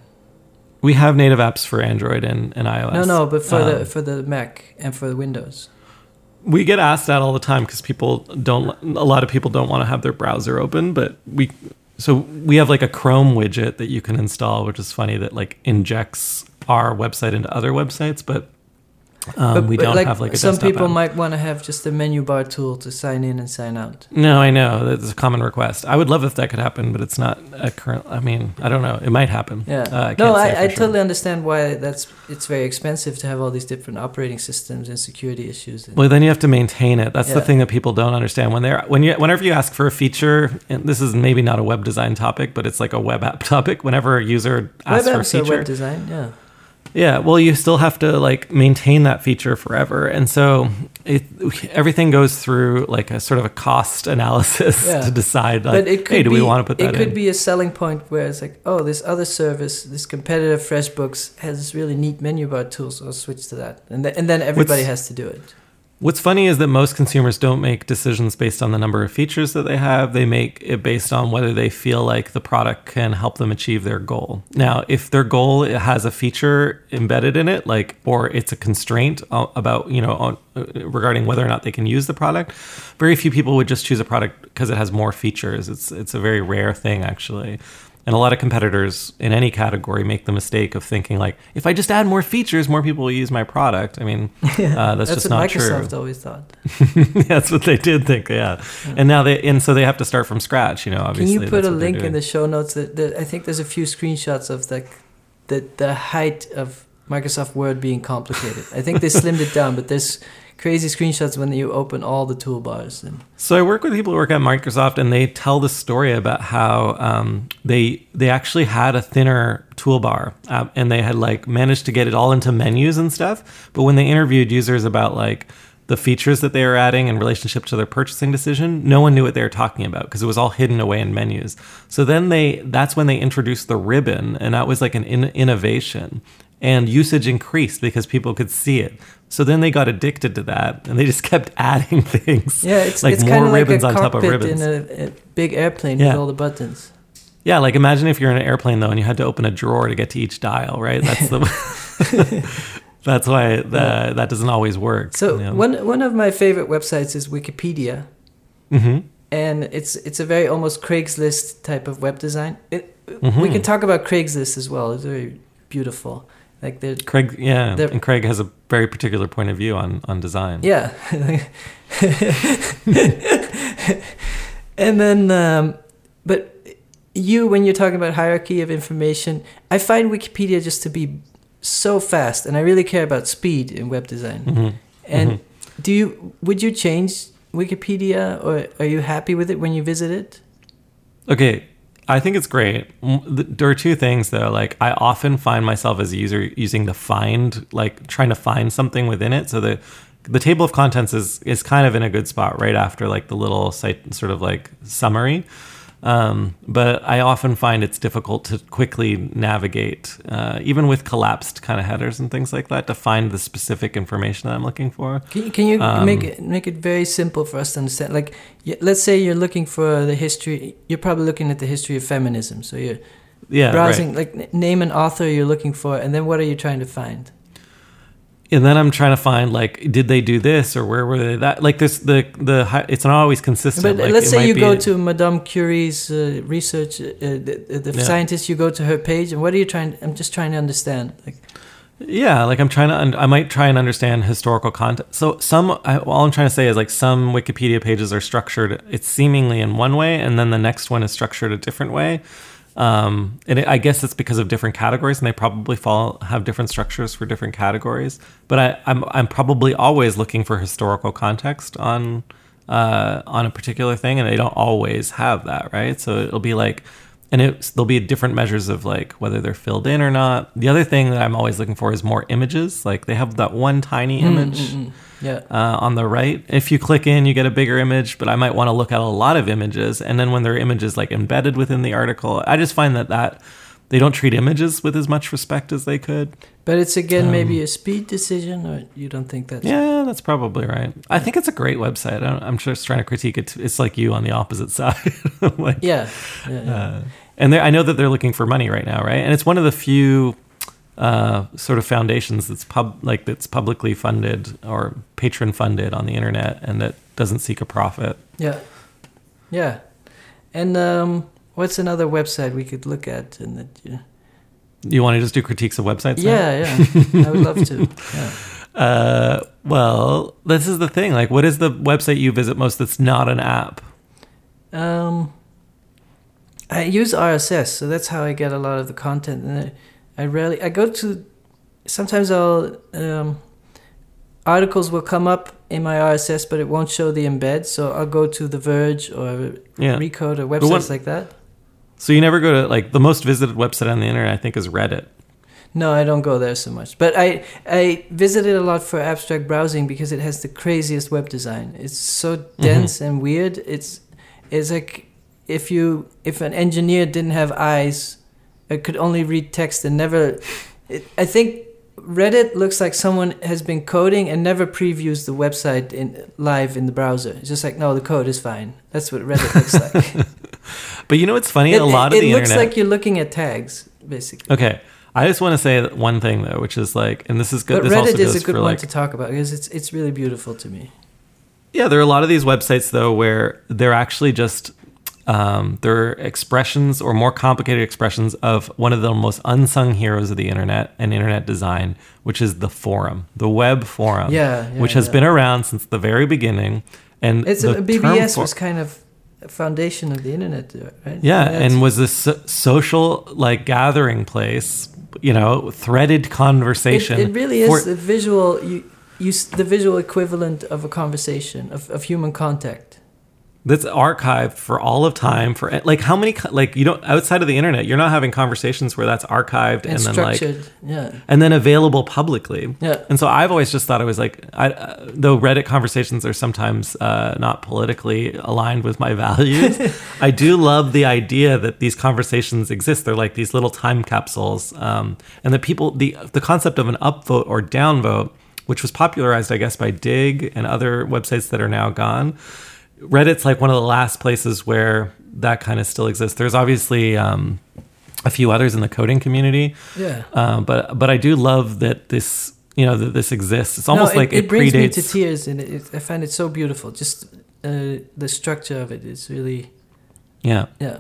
[SPEAKER 2] we have native apps for Android and, and iOS.
[SPEAKER 1] No, no, but for
[SPEAKER 2] Um,
[SPEAKER 1] the for the Mac and for the Windows.
[SPEAKER 2] we get asked that all the time because people don't a lot of people don't want to have their browser open but we so we have like a chrome widget that you can install which is funny that like injects our website into other websites but um,
[SPEAKER 1] but,
[SPEAKER 2] we
[SPEAKER 1] but
[SPEAKER 2] don't
[SPEAKER 1] like,
[SPEAKER 2] have like a
[SPEAKER 1] some people
[SPEAKER 2] app.
[SPEAKER 1] might want to have just a menu bar tool to sign in and sign out.
[SPEAKER 2] no i know that's a common request i would love if that could happen but it's not a current i mean i don't know it might happen
[SPEAKER 1] Yeah.
[SPEAKER 2] uh, I
[SPEAKER 1] no, I, I
[SPEAKER 2] sure.
[SPEAKER 1] totally understand why that's it's very expensive to have all these different operating systems and security issues. And,
[SPEAKER 2] Well, then you have to maintain it. That's the thing that people don't understand when they're when you whenever you ask for a feature. And this is maybe not a web design topic, but it's like a web app topic. Whenever a user
[SPEAKER 1] web
[SPEAKER 2] asks for a feature,
[SPEAKER 1] web design, yeah.
[SPEAKER 2] Yeah, well, you still have to like maintain that feature forever, and so it everything goes through like a sort of a cost analysis
[SPEAKER 1] Yeah.
[SPEAKER 2] to decide like,
[SPEAKER 1] but it could
[SPEAKER 2] hey, do
[SPEAKER 1] be,
[SPEAKER 2] we want to put that
[SPEAKER 1] It could
[SPEAKER 2] in?
[SPEAKER 1] be a selling point where it's like, oh, this other service, this competitor FreshBooks has this really neat menu bar tool, so I'll switch to that, and th- and then everybody
[SPEAKER 2] What's-
[SPEAKER 1] has to do it.
[SPEAKER 2] What's funny is that most consumers don't make decisions based on the number of features that they have. They make it based on whether they feel like the product can help them achieve their goal. Now, if their goal has a feature embedded in it, like or it's a constraint about you know on, uh, regarding whether or not they can use the product, very few people would just choose a product because it has more features. It's it's a very rare thing actually. And a lot of competitors in any category make the mistake of thinking like, if I just add more features, more people will use my product. I mean, uh, that's, just
[SPEAKER 1] what
[SPEAKER 2] not true.
[SPEAKER 1] Microsoft always thought.
[SPEAKER 2] That's what they did think, yeah. And now they and so they have to start from scratch, you know. Obviously.
[SPEAKER 1] Can you put a link in the show notes? That, that I think there's a few screenshots of like the the height of Microsoft Word being complicated. I think they slimmed it down, but there's crazy screenshots when you open all the toolbars and
[SPEAKER 2] So I work with people who work at Microsoft, and they tell the story about how um, they they actually had a thinner toolbar, uh, and they had like managed to get it all into menus and stuff. But when they interviewed users about like the features that they were adding in relationship to their purchasing decision, no one knew what they were talking about because it was all hidden away in menus. So then they that's when they introduced the ribbon, and that was like an in- innovation. And usage increased because people could see it. So then they got addicted to that, and they just kept adding things.
[SPEAKER 1] yeah, it's
[SPEAKER 2] like
[SPEAKER 1] it's
[SPEAKER 2] more
[SPEAKER 1] kind of like a
[SPEAKER 2] ribbons on top of ribbons.
[SPEAKER 1] in a, a big airplane
[SPEAKER 2] Yeah.
[SPEAKER 1] with all the buttons.
[SPEAKER 2] Yeah, like imagine if you're in an airplane though, and you had to open a drawer to get to each dial, right? That's the. that's why the, that doesn't always work.
[SPEAKER 1] So
[SPEAKER 2] you know?
[SPEAKER 1] one one of my favorite websites is Wikipedia,
[SPEAKER 2] Mhm.
[SPEAKER 1] and it's it's a very almost Craigslist type of web design. It, We
[SPEAKER 2] Mhm.
[SPEAKER 1] can talk about Craigslist as well. It's very beautiful. Like the
[SPEAKER 2] Craig, yeah, and Craig has a very particular point of view on on design.
[SPEAKER 1] yeah, and then um, but you when you're talking about hierarchy of information, I find Wikipedia just to be so fast, and I really care about speed in web design.
[SPEAKER 2] Mhm.
[SPEAKER 1] And
[SPEAKER 2] Mhm.
[SPEAKER 1] do you would you change Wikipedia, or are you happy with it when you visit it?
[SPEAKER 2] Okay, I think it's great. There are two things though. Like I often find myself as a user using the find, like trying to find something within it. So the the table of contents is is kind of in a good spot right after like the little site sort of like summary. Um, but I often find it's difficult to quickly navigate, uh, even with collapsed kind of headers and things like that, to find the specific information that I'm looking for.
[SPEAKER 1] Can you, can you
[SPEAKER 2] Um,
[SPEAKER 1] make it make it very simple for us to understand? Like, let's say you're looking for the history. You're probably looking at the history of feminism. So you're
[SPEAKER 2] Yeah,
[SPEAKER 1] browsing,
[SPEAKER 2] right.
[SPEAKER 1] like, name an author you're looking for, and then what are you trying to find?
[SPEAKER 2] And then I'm trying to find like, did they do this or where were they that? Like this, the the it's not always consistent.
[SPEAKER 1] But
[SPEAKER 2] Like,
[SPEAKER 1] let's say you go
[SPEAKER 2] a-
[SPEAKER 1] to Madame Curie's uh, research, uh, the, the
[SPEAKER 2] Yeah.
[SPEAKER 1] scientist. You go to her page, and what are you trying? I'm just trying to understand. Like,
[SPEAKER 2] Yeah, like I'm trying to, un- I might try and understand historical content. So some, I, all I'm trying to say is like some Wikipedia pages are structured, it's seemingly in one way, and then the next one is structured a different way. Um, and it, I guess it's because of different categories, and they probably fall have different structures for different categories. But I, I'm I'm probably always looking for historical context on uh, on a particular thing, and they don't always have that, right? So it'll be like and it there'll be different measures of like whether they're filled in or not. The other thing that I'm always looking for is more images. Like they have that one tiny image
[SPEAKER 1] mm, yeah,
[SPEAKER 2] uh, on the right. If you click in, you get a bigger image, but I might want to look at a lot of images. And then when there are images like embedded within the article, I just find that that they don't treat images with as much respect as they could.
[SPEAKER 1] But it's again
[SPEAKER 2] Um,
[SPEAKER 1] maybe a speed decision, or you don't think that's
[SPEAKER 2] Yeah, that's probably right. I think it's a great website. I I'm just trying to critique it. It's like you on the opposite side. like,
[SPEAKER 1] yeah, yeah, yeah.
[SPEAKER 2] uh, and I know that they're looking for money right now, right? And it's one of the few uh, sort of foundations that's pub like that's publicly funded or patron funded on the internet, and that doesn't seek a profit.
[SPEAKER 1] yeah, yeah. And um, what's another website we could look at? And that, you
[SPEAKER 2] You want to just do critiques of websites? now?
[SPEAKER 1] yeah, yeah, I would love to. Yeah.
[SPEAKER 2] Uh, well, this is the thing. Like, what is the website you visit most that's not an app?
[SPEAKER 1] Um, I use RSS, so that's how I get a lot of the content. And I, rarely I go to. Sometimes I'll um, articles will come up in my RSS, but it won't show the embed. So I'll go to The Verge or
[SPEAKER 2] Yeah.
[SPEAKER 1] Recode or
[SPEAKER 2] one-
[SPEAKER 1] websites like that.
[SPEAKER 2] So you never go to like the most visited website on the internet. I think is Reddit.
[SPEAKER 1] No, I don't go there so much. But I I visit it a lot for abstract browsing because it has the craziest web design. It's so dense and weird. It's it's like if you if an engineer didn't have eyes, it could only read text and never. It, I think Reddit looks like someone has been coding and never previews the website in live in the browser. It's just like no, the code is fine. That's what Reddit looks like.
[SPEAKER 2] But you know what's funny?
[SPEAKER 1] it
[SPEAKER 2] a lot
[SPEAKER 1] it,
[SPEAKER 2] of the
[SPEAKER 1] it looks
[SPEAKER 2] internet.
[SPEAKER 1] like you're looking at tags basically.
[SPEAKER 2] okay, I just want to say one thing though, which is like, and this is good.
[SPEAKER 1] But
[SPEAKER 2] this also
[SPEAKER 1] Reddit is a good one
[SPEAKER 2] like
[SPEAKER 1] to talk about because it's it's really beautiful to me.
[SPEAKER 2] Yeah, there are a lot of these websites though where they're actually just um, they're expressions or more complicated expressions of one of the most unsung heroes of the internet and internet design, which is the forum, the web forum,
[SPEAKER 1] Yeah, yeah,
[SPEAKER 2] which has
[SPEAKER 1] yeah.
[SPEAKER 2] been around since the very beginning. And
[SPEAKER 1] It's
[SPEAKER 2] the
[SPEAKER 1] a, BBS
[SPEAKER 2] for-
[SPEAKER 1] was kind of a foundation of the internet, right?
[SPEAKER 2] yeah,
[SPEAKER 1] That's-
[SPEAKER 2] and was this so- social like gathering place, you know, threaded conversation.
[SPEAKER 1] it, it really
[SPEAKER 2] for-
[SPEAKER 1] is the visual you, you the visual equivalent of a conversation of, of human contact.
[SPEAKER 2] That's archived for all of time for like how many like you don't outside of the internet you're not having conversations where that's archived
[SPEAKER 1] And,
[SPEAKER 2] and, then like
[SPEAKER 1] yeah,
[SPEAKER 2] and then available publicly.
[SPEAKER 1] Yeah,
[SPEAKER 2] and so i've always just thought it was like I, uh, though reddit conversations are sometimes uh, not politically aligned with my values i do love the idea that these conversations exist. They're like these little time capsules um, and the people the the concept of an upvote or downvote which was popularized i guess by Digg and other websites that are now gone Reddit's like one of the last places where that kind of still exists. There's obviously um, a few others in the coding community,
[SPEAKER 1] yeah.
[SPEAKER 2] um, but but I do love that this you know that this exists. It's almost
[SPEAKER 1] no,
[SPEAKER 2] like
[SPEAKER 1] it,
[SPEAKER 2] it,
[SPEAKER 1] it brings me to tears, and it, it, I find it so beautiful. Just uh, the structure of it is really,
[SPEAKER 2] yeah.
[SPEAKER 1] yeah,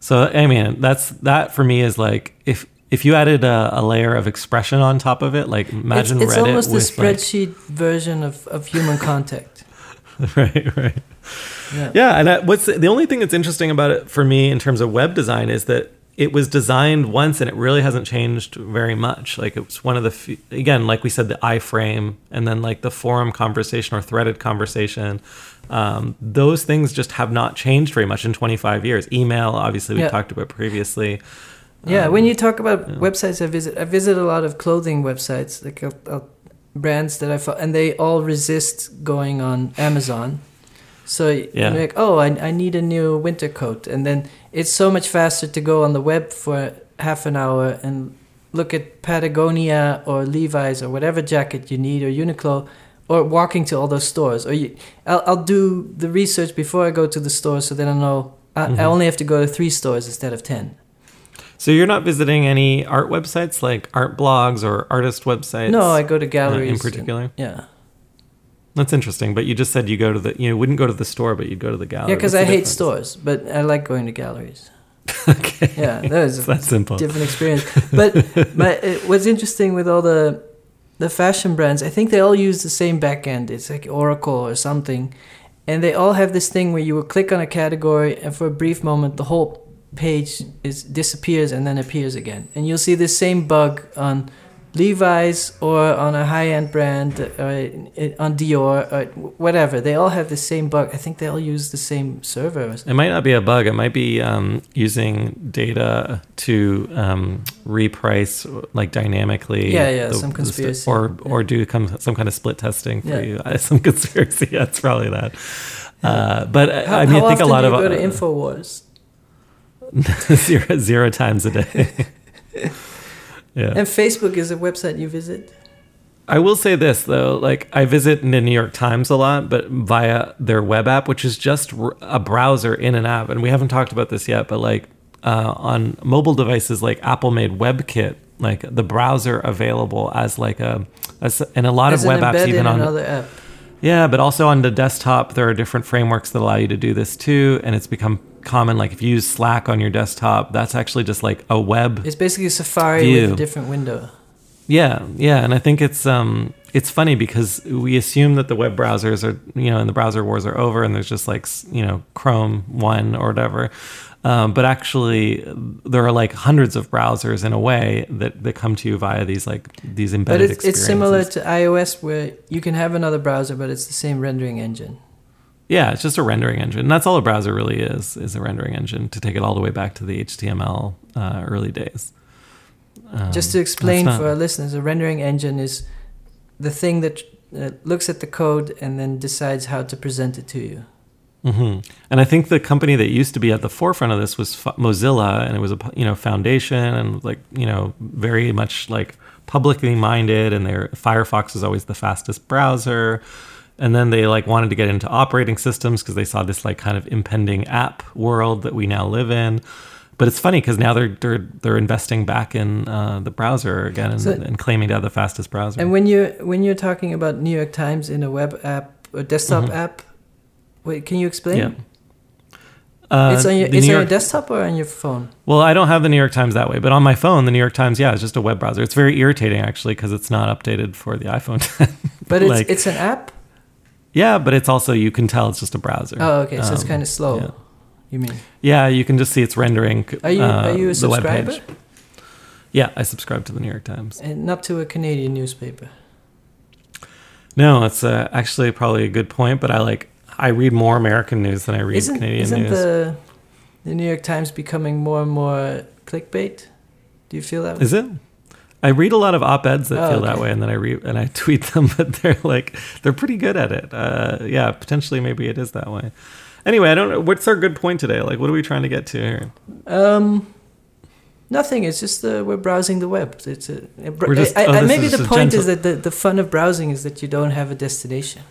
[SPEAKER 2] So I mean, that's that for me is like if if you added a, a layer of expression on top of it, like imagine
[SPEAKER 1] it's, it's
[SPEAKER 2] Reddit
[SPEAKER 1] almost a
[SPEAKER 2] with like,
[SPEAKER 1] spreadsheet version of, of human contact.
[SPEAKER 2] right, right.
[SPEAKER 1] Yeah.
[SPEAKER 2] Yeah, and I, what's the only thing that's interesting about it for me in terms of web design is that it was designed once and it really hasn't changed very much. Like it's one of the few, again, like we said, the iframe and then like the forum conversation or threaded conversation. Um, those things just have not changed very much in 25 years. Email, obviously, we
[SPEAKER 1] Yeah.
[SPEAKER 2] talked about previously.
[SPEAKER 1] Yeah,
[SPEAKER 2] Um,
[SPEAKER 1] when you talk about
[SPEAKER 2] yeah.
[SPEAKER 1] websites I visit, I visit a lot of clothing websites, like uh, uh, brands that I follow, and they all resist going on Amazon. So
[SPEAKER 2] Yeah.
[SPEAKER 1] you're like, oh, I, I need a new winter coat, and then it's so much faster to go on the web for half an hour and look at Patagonia or Levi's or whatever jacket you need or Uniqlo, or walking to all those stores. Or you, I'll, I'll do the research before I go to the store, so then I know I,
[SPEAKER 2] Mhm.
[SPEAKER 1] I only have to go to three stores instead of ten.
[SPEAKER 2] So you're not visiting any art websites like art blogs or artist websites?
[SPEAKER 1] No, I go to
[SPEAKER 2] uh,
[SPEAKER 1] galleries.
[SPEAKER 2] in
[SPEAKER 1] and-
[SPEAKER 2] particular.
[SPEAKER 1] yeah,
[SPEAKER 2] That's interesting. But you just said you go to the you wouldn't go to the store, but you'd go to the gallery.
[SPEAKER 1] yeah, because I
[SPEAKER 2] the
[SPEAKER 1] hate stores, but I like going to galleries.
[SPEAKER 2] okay.
[SPEAKER 1] Yeah, that
[SPEAKER 2] It's that simple.
[SPEAKER 1] different experience. But my, uh, what's interesting with all the the fashion brands, I think they all use the same backend. It's like Oracle or something, and they all have this thing where you will click on a category, and for a brief moment, the whole page is disappears and then appears again, and you'll see the same bug on. Levi's or on a high-end brand or on Dior or whatever, they all have the same bug. I think they all use the same server.
[SPEAKER 2] It might not be a bug. It might be um, using data to um, reprice like dynamically.
[SPEAKER 1] Yeah, yeah,
[SPEAKER 2] the-
[SPEAKER 1] some conspiracy.
[SPEAKER 2] or or do come, some kind of split testing for
[SPEAKER 1] Yeah.
[SPEAKER 2] you. Uh, Some conspiracy. That's probably that. Uh, but
[SPEAKER 1] How,
[SPEAKER 2] I mean, I think a
[SPEAKER 1] often
[SPEAKER 2] lot
[SPEAKER 1] do
[SPEAKER 2] of
[SPEAKER 1] you go to
[SPEAKER 2] uh,
[SPEAKER 1] Infowars?
[SPEAKER 2] zero, zero times a day. yeah.
[SPEAKER 1] And Facebook is a website you visit.
[SPEAKER 2] I will say this though, like I visit the New York Times a lot, but via their web app, which is just r- a browser in an app. And we haven't talked about this yet, but like uh, on mobile devices, like Apple made WebKit, like the browser available as like a, as, and a lot
[SPEAKER 1] As
[SPEAKER 2] of web apps even on
[SPEAKER 1] another app.
[SPEAKER 2] yeah, but also on the desktop, there are different frameworks that allow you to do this too, and it's become common. Like if you use Slack on your desktop, that's actually just like a web
[SPEAKER 1] It's basically Safari
[SPEAKER 2] View.
[SPEAKER 1] with a different window.
[SPEAKER 2] Yeah, yeah, and I think it's um it's funny because we assume that the web browsers are you know and the browser wars are over and there's just like you know Chrome one or whatever, um, but actually there are like hundreds of browsers in a way that that come to you via these like these
[SPEAKER 1] But
[SPEAKER 2] embedded
[SPEAKER 1] it's, it's similar to iOS where you can have another browser, but it's the same rendering engine.
[SPEAKER 2] Yeah, it's just a rendering engine. And that's all a browser really is is a rendering engine to take it all the way back to the HTML uh, early days. Um,
[SPEAKER 1] Just to explain
[SPEAKER 2] not-
[SPEAKER 1] for our listeners, a rendering engine is the thing that uh, looks at the code and then decides how to present it to you.
[SPEAKER 2] hmm And I think the company that used to be at the forefront of this was F- Mozilla, and it was a you know foundation and like you know very much like publicly minded, and their Firefox was always the fastest browser. And then they like wanted to get into operating systems because they saw this like kind of impending app world that we now live in. But it's funny because now they're they're they're investing back in uh, the browser again and,
[SPEAKER 1] So-
[SPEAKER 2] and claiming to have the fastest browser.
[SPEAKER 1] And when you when you're talking about New York Times in a web app or desktop
[SPEAKER 2] Mhm.
[SPEAKER 1] app, wait, can you explain?
[SPEAKER 2] yeah. Uh,
[SPEAKER 1] it's on your it's on your desktop or on your phone.
[SPEAKER 2] Well, I don't have the New York Times that way, but on my phone, the New York Times, yeah, it's just a web browser. It's very irritating actually because it's not updated for the iPhone 10.
[SPEAKER 1] But it's
[SPEAKER 2] Like-
[SPEAKER 1] it's an app.
[SPEAKER 2] Yeah, but it's also you can tell it's just a browser.
[SPEAKER 1] Oh, okay. So it's
[SPEAKER 2] Um,
[SPEAKER 1] kind of slow.
[SPEAKER 2] yeah.
[SPEAKER 1] You mean?
[SPEAKER 2] Yeah, you can just see it's rendering.
[SPEAKER 1] Are you
[SPEAKER 2] uh,
[SPEAKER 1] are you a
[SPEAKER 2] web
[SPEAKER 1] subscriber?
[SPEAKER 2] Yeah, I subscribe to the New York Times.
[SPEAKER 1] And not to a Canadian newspaper.
[SPEAKER 2] No, it's uh, actually probably a good point, but I like I read more American news than I read
[SPEAKER 1] Isn't
[SPEAKER 2] Canadian
[SPEAKER 1] isn't
[SPEAKER 2] news.
[SPEAKER 1] the the New York Times becoming more and more clickbait? Do you feel that? way?
[SPEAKER 2] Is it? I read a lot of op-eds that
[SPEAKER 1] Oh,
[SPEAKER 2] feel that way, and then I read and I tweet them, but they're like they're pretty good at it. Uh, yeah, potentially maybe it is that way. Anyway, I don't know what's our good point today. Like, what are we trying to get to here?
[SPEAKER 1] Um, nothing. It's just uh, we're browsing the web. It's a, a br-
[SPEAKER 2] just-
[SPEAKER 1] I,
[SPEAKER 2] oh,
[SPEAKER 1] I, maybe the point is that the, the fun of browsing is that you don't have a destination.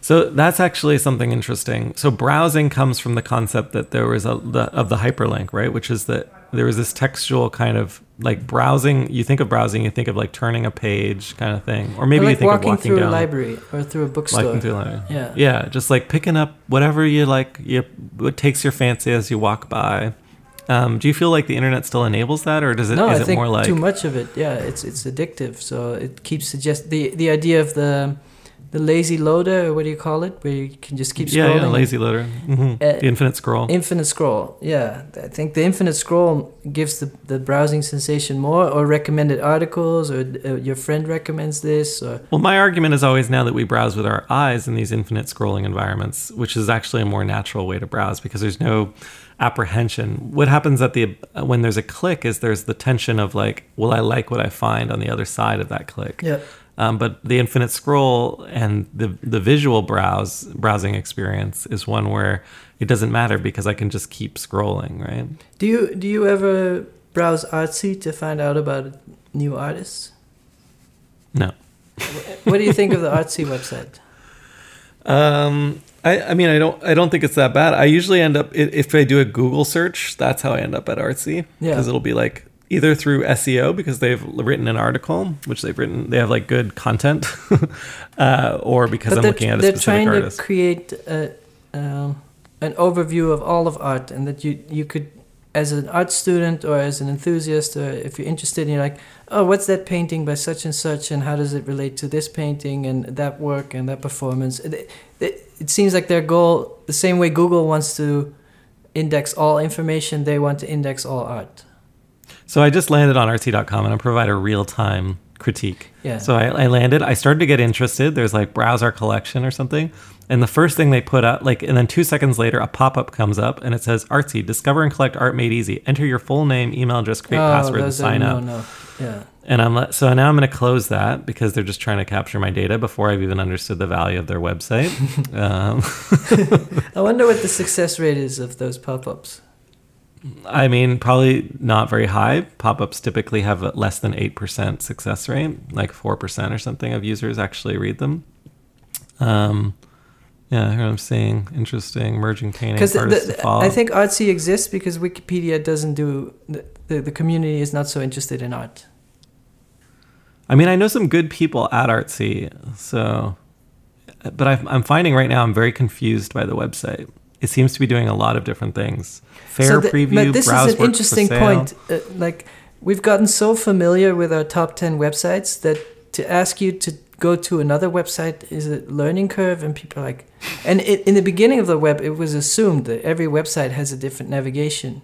[SPEAKER 2] So that's actually something interesting. So browsing comes from the concept that there was a the, of the hyperlink, right? Which is that there was this textual kind of like browsing. You think of browsing, you think of like turning a page kind of thing, or maybe
[SPEAKER 1] Or
[SPEAKER 2] you think
[SPEAKER 1] walking
[SPEAKER 2] of walking
[SPEAKER 1] through
[SPEAKER 2] down.
[SPEAKER 1] a library or through a bookstore.
[SPEAKER 2] Walking through a library.
[SPEAKER 1] Yeah.
[SPEAKER 2] Yeah, just like picking up whatever you like, you, what takes your fancy as you walk by. Um, do you feel like the internet still enables that, or does it?
[SPEAKER 1] no,
[SPEAKER 2] is
[SPEAKER 1] I
[SPEAKER 2] it
[SPEAKER 1] think
[SPEAKER 2] more like
[SPEAKER 1] too much of it. Yeah, it's it's addictive. So it keeps suggest the the idea of the the lazy loader. Or what do you call it? Where you can just keep
[SPEAKER 2] yeah,
[SPEAKER 1] scrolling.
[SPEAKER 2] yeah, lazy loader, hmm
[SPEAKER 1] Uh,
[SPEAKER 2] the infinite scroll?
[SPEAKER 1] Infinite scroll. Yeah, I think the infinite scroll gives the, the browsing sensation more, or recommended articles, or uh, your friend recommends this, or
[SPEAKER 2] Well, my argument is always now that we browse with our eyes in these infinite scrolling environments, which is actually a more natural way to browse because there's no apprehension. What happens at the when there's a click is there's the tension of like, will I like what I find on the other side of that click?
[SPEAKER 1] yeah.
[SPEAKER 2] Um, but the infinite scroll and the the visual browse browsing experience is one where it doesn't matter because I can just keep scrolling, right?
[SPEAKER 1] Do you do you ever browse Artsy to find out about new artists?
[SPEAKER 2] No.
[SPEAKER 1] What do you think of the Artsy website?
[SPEAKER 2] Um, I, I mean, I don't, I don't think it's that bad. I usually end up if I do a Google search, that's how I end up at Artsy
[SPEAKER 1] Yeah.
[SPEAKER 2] because it'll be like either through SEO because they've written an article, which they've written, they have like good content, uh, or because I'm looking at a
[SPEAKER 1] they're
[SPEAKER 2] specific
[SPEAKER 1] trying
[SPEAKER 2] artist.
[SPEAKER 1] to create a, um, an overview of all of art, and that you you could, as an art student or as an enthusiast, or if you're interested, and you're like, oh, what's that painting by such and such, and how does it relate to this painting and that work and that performance? It, it, it seems like their goal, the same way Google wants to index all information, they want to index all art.
[SPEAKER 2] So I just landed on artsy.com and I provide a real time critique.
[SPEAKER 1] Yeah.
[SPEAKER 2] So I, I landed, I started to get interested. There's like browse our collection or something. And the first thing they put up, like, and then two seconds later, a pop up comes up and it says Artsy, discover and collect art made easy. Enter your full name, email address, create password, and
[SPEAKER 1] Oh, those are-
[SPEAKER 2] sign
[SPEAKER 1] no,
[SPEAKER 2] up.
[SPEAKER 1] No, yeah.
[SPEAKER 2] And I'm le- so now I'm going to close that because they're just trying to capture my data before I've even understood the value of their website. um,
[SPEAKER 1] I wonder what the success rate is of those pop-ups.
[SPEAKER 2] I mean, probably not very high. Pop ups typically have a less than 8% success rate, like 4% or something of users actually read them. Um, yeah, here I'm seeing interesting merging painting
[SPEAKER 1] Because
[SPEAKER 2] artists to follow.
[SPEAKER 1] I think Artsy exists because Wikipedia doesn't do the, the the community is not so interested in art.
[SPEAKER 2] I mean, I know some good people at Artsy, so, but i I'm finding right now I'm very confused by the website. It seems to be doing a lot of different things. Fair
[SPEAKER 1] So the-
[SPEAKER 2] preview,
[SPEAKER 1] but this is an interesting point. Uh, like we've gotten so familiar with our top ten websites that to ask you to go to another website is a learning curve, and people are like, and it, in the beginning of the web, it was assumed that every website has a different navigation,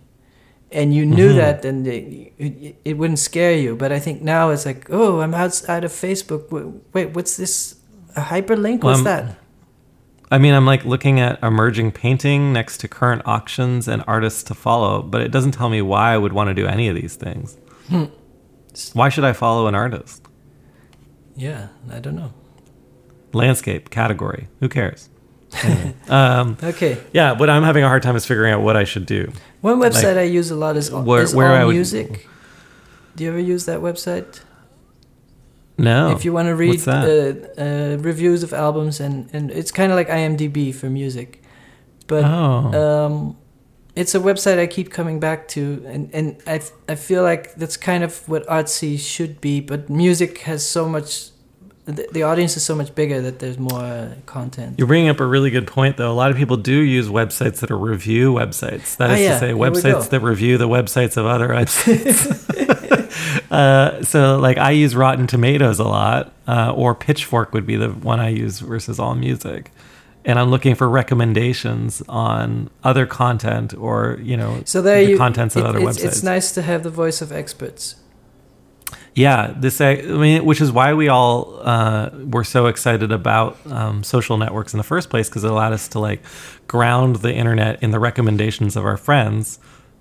[SPEAKER 1] and you knew
[SPEAKER 2] Mhm.
[SPEAKER 1] that, and it, it, it wouldn't scare you. But I think now it's like, oh, I'm outside of Facebook. Wait, what's this? A hyperlink? What's that?
[SPEAKER 2] I mean, I'm like looking at emerging painting next to current auctions and artists to follow, but it doesn't tell me why I would want to do any of these things.
[SPEAKER 1] Hmm.
[SPEAKER 2] Why should I follow an artist?
[SPEAKER 1] Yeah, I don't know.
[SPEAKER 2] Landscape category. Who cares? Anyway. um,
[SPEAKER 1] Okay,
[SPEAKER 2] yeah, what I'm having a hard time is figuring out what I should do.
[SPEAKER 1] one website
[SPEAKER 2] Like,
[SPEAKER 1] I use a lot is,
[SPEAKER 2] where-
[SPEAKER 1] is
[SPEAKER 2] where
[SPEAKER 1] All
[SPEAKER 2] would-
[SPEAKER 1] Music. Do you ever use that website?
[SPEAKER 2] No.
[SPEAKER 1] if you want to read uh, uh, reviews of albums and, and it's kind of like IMDb for music, but
[SPEAKER 2] oh.
[SPEAKER 1] um, it's a website I keep coming back to, and and I I feel like that's kind of what artsy should be, but music has so much. The, the audience is so much bigger that there's more uh, content.
[SPEAKER 2] You're bringing up a really good point, though. A lot of people do use websites that are review websites. That is Oh,
[SPEAKER 1] yeah,
[SPEAKER 2] to say,
[SPEAKER 1] here we go.
[SPEAKER 2] websites that review the websites of other websites. uh, so, like, I use Rotten Tomatoes a lot, uh, or Pitchfork would be the one I use versus AllMusic. And I'm looking for recommendations on other content or, you know,
[SPEAKER 1] So there
[SPEAKER 2] the
[SPEAKER 1] you.
[SPEAKER 2] contents of
[SPEAKER 1] it-
[SPEAKER 2] other
[SPEAKER 1] it's,
[SPEAKER 2] websites.
[SPEAKER 1] it's nice to have the voice of experts.
[SPEAKER 2] Yeah, this I mean, which is why we all uh, were so excited about um, social networks in the first place because it allowed us to like ground the internet in the recommendations of our friends.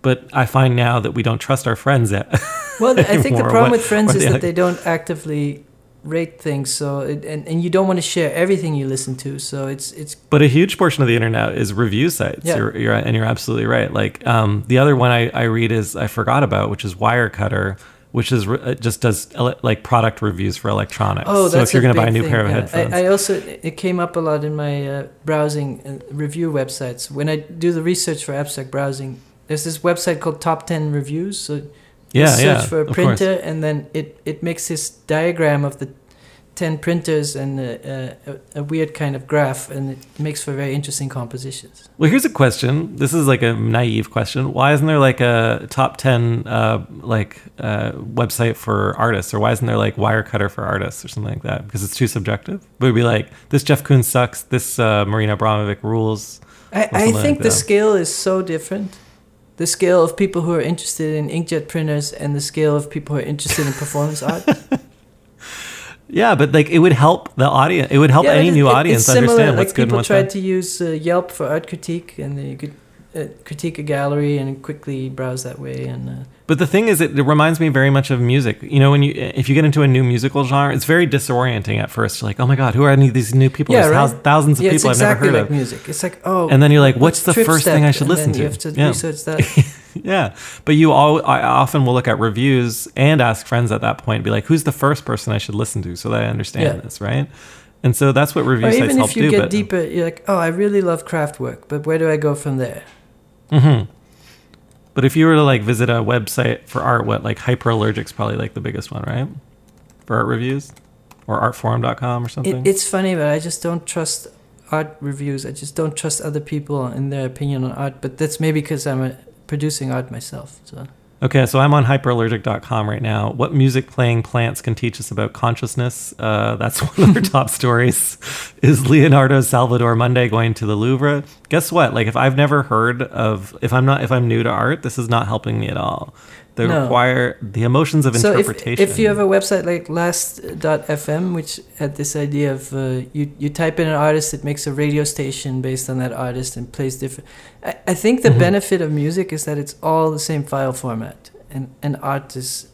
[SPEAKER 2] But I find now that we don't trust our friends yet.
[SPEAKER 1] Well, I think the problem with friends is that they don't actively rate things. So it, and and you don't want to share everything you listen to. So it's it's
[SPEAKER 2] But a huge portion of the internet is review sites.
[SPEAKER 1] Yeah.
[SPEAKER 2] You're, you're, and you're absolutely right. Like um, the other one I, I read is I forgot about, which is Wirecutter, which is it just does ele- like product reviews for electronics.
[SPEAKER 1] oh, that's so
[SPEAKER 2] if you're
[SPEAKER 1] going to
[SPEAKER 2] buy a new pair of headphones,
[SPEAKER 1] I, I also it came up a lot in my uh, browsing uh, review websites when I do the research for abstract browsing. There's this website called Top Ten Reviews. So you
[SPEAKER 2] yeah,
[SPEAKER 1] search
[SPEAKER 2] yeah,
[SPEAKER 1] for a printer, and then it it makes this diagram of the ten printers and uh, a, a weird kind of graph, and it makes for very interesting compositions.
[SPEAKER 2] Well, here's a question. This is like a naive question. Why isn't there like a top ten uh, like uh, website for artists, or why isn't there like Wirecutter for artists or something like that? Because it's too subjective. It would be like this Jeff Koons sucks. This uh, Marina Abramovic rules.
[SPEAKER 1] I, I
[SPEAKER 2] something like
[SPEAKER 1] think the scale is so different. The scale of people who are interested in inkjet printers and the scale of people who are interested in performance art.
[SPEAKER 2] Yeah, but like it would help the audience. It would help
[SPEAKER 1] Yeah,
[SPEAKER 2] any
[SPEAKER 1] it-
[SPEAKER 2] new
[SPEAKER 1] it-
[SPEAKER 2] audience
[SPEAKER 1] similar,
[SPEAKER 2] understand what's
[SPEAKER 1] like
[SPEAKER 2] good and
[SPEAKER 1] people tried to use uh, Yelp for art critique, and then you could uh, critique a gallery and quickly browse that way. And uh,
[SPEAKER 2] But the thing is, it, it reminds me very much of music. You know, when you if you get into a new musical genre, it's very disorienting at first. You're like, oh my god, who are any of these new people?
[SPEAKER 1] Yeah,
[SPEAKER 2] There's
[SPEAKER 1] right.
[SPEAKER 2] thousands of
[SPEAKER 1] yeah,
[SPEAKER 2] people
[SPEAKER 1] exactly
[SPEAKER 2] I've never
[SPEAKER 1] like
[SPEAKER 2] heard of.
[SPEAKER 1] music. It's like oh,
[SPEAKER 2] And then you're like, what's the first thing? I should listen
[SPEAKER 1] then You
[SPEAKER 2] to?
[SPEAKER 1] have to
[SPEAKER 2] Yeah.
[SPEAKER 1] research that.
[SPEAKER 2] Yeah, but you all I often will look at reviews and ask friends at that point, be like, "Who's the first person I should listen to so that I understand
[SPEAKER 1] Yeah.
[SPEAKER 2] this?" Right? And so that's what review
[SPEAKER 1] or
[SPEAKER 2] sites
[SPEAKER 1] even if you
[SPEAKER 2] do.
[SPEAKER 1] get
[SPEAKER 2] but
[SPEAKER 1] deeper, you're like, oh, I really love Kraftwerk, but where do I go from there?
[SPEAKER 2] hmm But if you were to like visit a website for art, what like Hyperallergic's probably like the biggest one, right? For art reviews, or artforum.com or something.
[SPEAKER 1] It, it's funny, but I just don't trust art reviews. I just don't trust other people and their opinion on art. But that's maybe because I'm producing art myself. So
[SPEAKER 2] Okay, so I'm on hyperallergic.com right now. What music playing plants can teach us about consciousness? Uh, that's one of our top stories. Is Leonardo Salvator Mundi going to the Louvre? Guess what? Like, if I've never heard of, if I'm not, if I'm new to art, this is not helping me at all. They
[SPEAKER 1] No.
[SPEAKER 2] require the emotions of
[SPEAKER 1] so if,
[SPEAKER 2] interpretation.
[SPEAKER 1] if you have a website like last.fm, which had this idea of uh, you you type in an artist, it makes a radio station based on that artist and plays different. I, I think the
[SPEAKER 2] Mhm.
[SPEAKER 1] benefit of music is that it's all the same file format, and and art is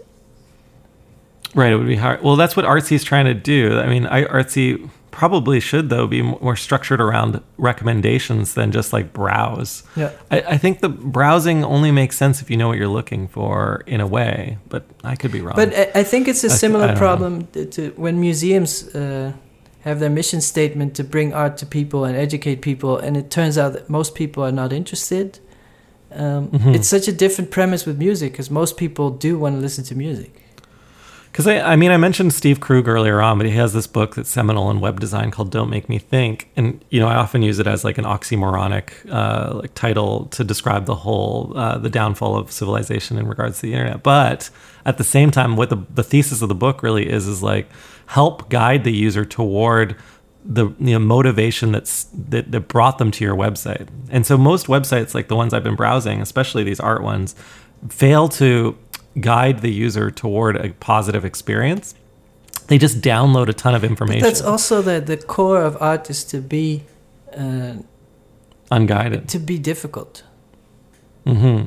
[SPEAKER 2] Right, it would be hard. Well, that's what Artsy is trying to do. I mean, I, Artsy probably should though be more structured around recommendations than just like browse.
[SPEAKER 1] Yeah.
[SPEAKER 2] I, I think the browsing only makes sense if you know what you're looking for in a way, but I could be wrong.
[SPEAKER 1] But I, I think it's a
[SPEAKER 2] I- I
[SPEAKER 1] similar
[SPEAKER 2] know.
[SPEAKER 1] problem to, to when museums uh, have their mission statement to bring art to people and educate people, and it turns out that most people are not interested. Um,
[SPEAKER 2] Mhm.
[SPEAKER 1] It's such a different premise with music because most people do want to listen to music.
[SPEAKER 2] Because I, I mean, I mentioned Steve Krug earlier on, but he has this book that's seminal in web design called "Don't Make Me Think," and you know, I often use it as like an oxymoronic uh, like title to describe the whole uh, the downfall of civilization in regards to the internet. But at the same time, what the the thesis of the book really is is like help guide the user toward the you know, motivation that's that, that brought them to your website. And so most websites, like the ones I've been browsing, especially these art ones, fail to guide the user toward a positive experience. They just download a ton of
[SPEAKER 1] But
[SPEAKER 2] information
[SPEAKER 1] that's also the, the core of art is to be uh,
[SPEAKER 2] unguided.
[SPEAKER 1] to be difficult.
[SPEAKER 2] hmm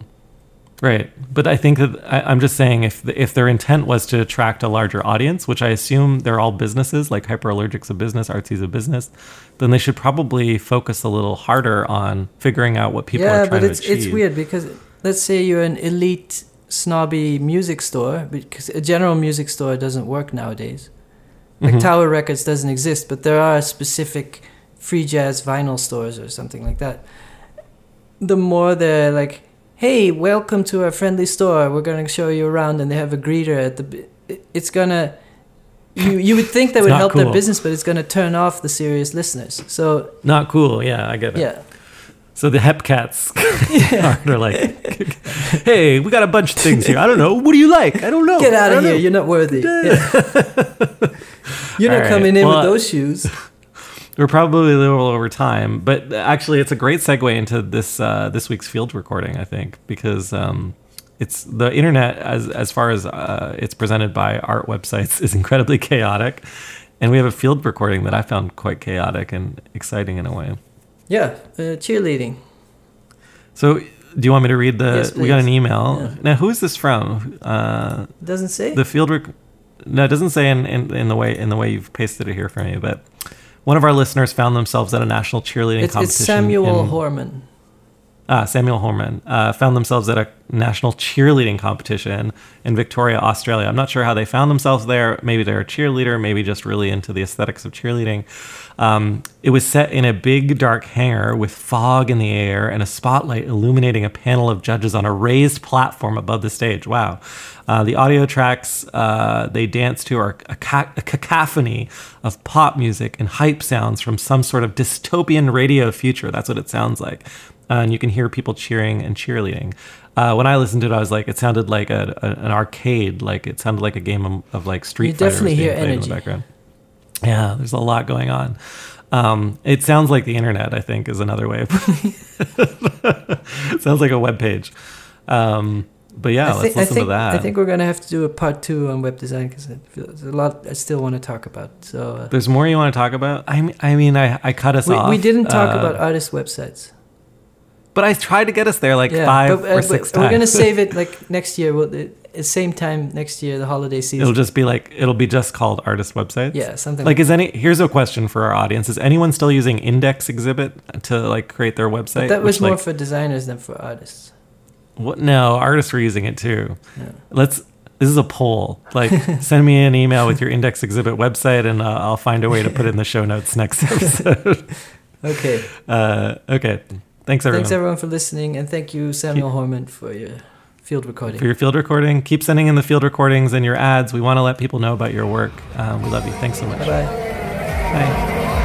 [SPEAKER 2] Right, but I think that I, I'm just saying if the, if their intent was to attract a larger audience, which I assume they're all businesses, like Hyperallergic's a business, Artsy's a business, then they should probably focus a little harder on figuring out what people
[SPEAKER 1] yeah,
[SPEAKER 2] are trying
[SPEAKER 1] but it's
[SPEAKER 2] to achieve.
[SPEAKER 1] it's weird because let's say you're an elite snobby music store because a general music store doesn't work nowadays. Like
[SPEAKER 2] Mhm.
[SPEAKER 1] Tower Records doesn't exist, but there are specific free jazz vinyl stores or something like that. The more they're like, "Hey, welcome to our friendly store. We're gonna show you around," and they have a greeter at the, it's gonna. You you would think that would help their business, but it's gonna turn off the serious listeners. So
[SPEAKER 2] Not cool. Yeah, I get it.
[SPEAKER 1] yeah,
[SPEAKER 2] So the Hepcats are like, hey, we got a bunch of things here. I don't know. What do you like? I don't know.
[SPEAKER 1] get out of here.
[SPEAKER 2] know."
[SPEAKER 1] You're not worthy. Yeah. You're
[SPEAKER 2] All
[SPEAKER 1] not
[SPEAKER 2] right,
[SPEAKER 1] coming in
[SPEAKER 2] well-
[SPEAKER 1] with those shoes.
[SPEAKER 2] We're probably a little over time, but actually, it's a great segue into this uh, this week's field recording. I think because um, it's the internet as as far as uh, it's presented by art websites is incredibly chaotic, and we have a field recording that I found quite chaotic and exciting in a way.
[SPEAKER 1] Yeah, uh, cheerleading.
[SPEAKER 2] So, do you want me to read the?
[SPEAKER 1] Yes,
[SPEAKER 2] we got an email.
[SPEAKER 1] Yeah.
[SPEAKER 2] Now, who is this from? Uh,
[SPEAKER 1] Doesn't say.
[SPEAKER 2] the field rec- no it doesn't say in, in, in the way in the way you've pasted it here for me but one of our listeners found themselves at a national cheerleading
[SPEAKER 1] it's,
[SPEAKER 2] competition
[SPEAKER 1] it's Samuel
[SPEAKER 2] in-
[SPEAKER 1] Horman.
[SPEAKER 2] ah, Samuel Horman uh, found themselves at a national cheerleading competition in Victoria, Australia. I'm not sure how they found themselves there. Maybe they're a cheerleader, maybe just really into the aesthetics of cheerleading. Um, it was set in a big dark hangar with fog in the air and a spotlight illuminating a panel of judges on a raised platform above the stage. Wow. Uh, the audio tracks uh, they dance to are a, ca- a cacophony of pop music and hype sounds from some sort of dystopian radio future. That's what it sounds like. Uh, and you can hear people cheering and cheerleading. Uh, when I listened to it, I was like, it sounded like a, a, an arcade. Like it sounded like a game of, of like Street
[SPEAKER 1] You
[SPEAKER 2] Fighter was
[SPEAKER 1] definitely
[SPEAKER 2] being
[SPEAKER 1] hear
[SPEAKER 2] played in the background. Yeah, there's a lot going on. Um, it sounds like the internet. I think is another way. of putting it sounds like a web page. Um, but yeah,
[SPEAKER 1] I
[SPEAKER 2] let's
[SPEAKER 1] think,
[SPEAKER 2] listen
[SPEAKER 1] think,
[SPEAKER 2] to that.
[SPEAKER 1] I think we're gonna have to do a part two on web design because there's a lot I still want to talk about. So uh,
[SPEAKER 2] There's more you want to talk about. I mean, I mean, I, I cut us
[SPEAKER 1] we,
[SPEAKER 2] off.
[SPEAKER 1] we didn't talk
[SPEAKER 2] uh,
[SPEAKER 1] about artist websites.
[SPEAKER 2] But I tried to get us there like
[SPEAKER 1] yeah,
[SPEAKER 2] five
[SPEAKER 1] but, uh,
[SPEAKER 2] or six
[SPEAKER 1] we're gonna save it like next year. We'll, the the same time next year, the holiday season.
[SPEAKER 2] It'll just be like it'll be just called artist websites.
[SPEAKER 1] yeah, something
[SPEAKER 2] Like,
[SPEAKER 1] like.
[SPEAKER 2] is any? Here's a question for our audience: Is anyone still using Indexhibit to like create their website?
[SPEAKER 1] But that was
[SPEAKER 2] Which,
[SPEAKER 1] more
[SPEAKER 2] like,
[SPEAKER 1] for designers than for artists.
[SPEAKER 2] what? No, artists were using it too. Let's. This is a poll. Like, send me an email with your Indexhibit website, and uh, I'll find a way to put it in the show notes next episode.
[SPEAKER 1] Okay.
[SPEAKER 2] uh, okay. Thanks everyone
[SPEAKER 1] Thanks everyone for listening, and thank you Samuel Horman for your field recording.
[SPEAKER 2] for your field recording. Keep sending in the field recordings and your ads. We want to let people know about your work. Um, we love you. Thanks so much.
[SPEAKER 1] Bye bye.
[SPEAKER 2] Bye.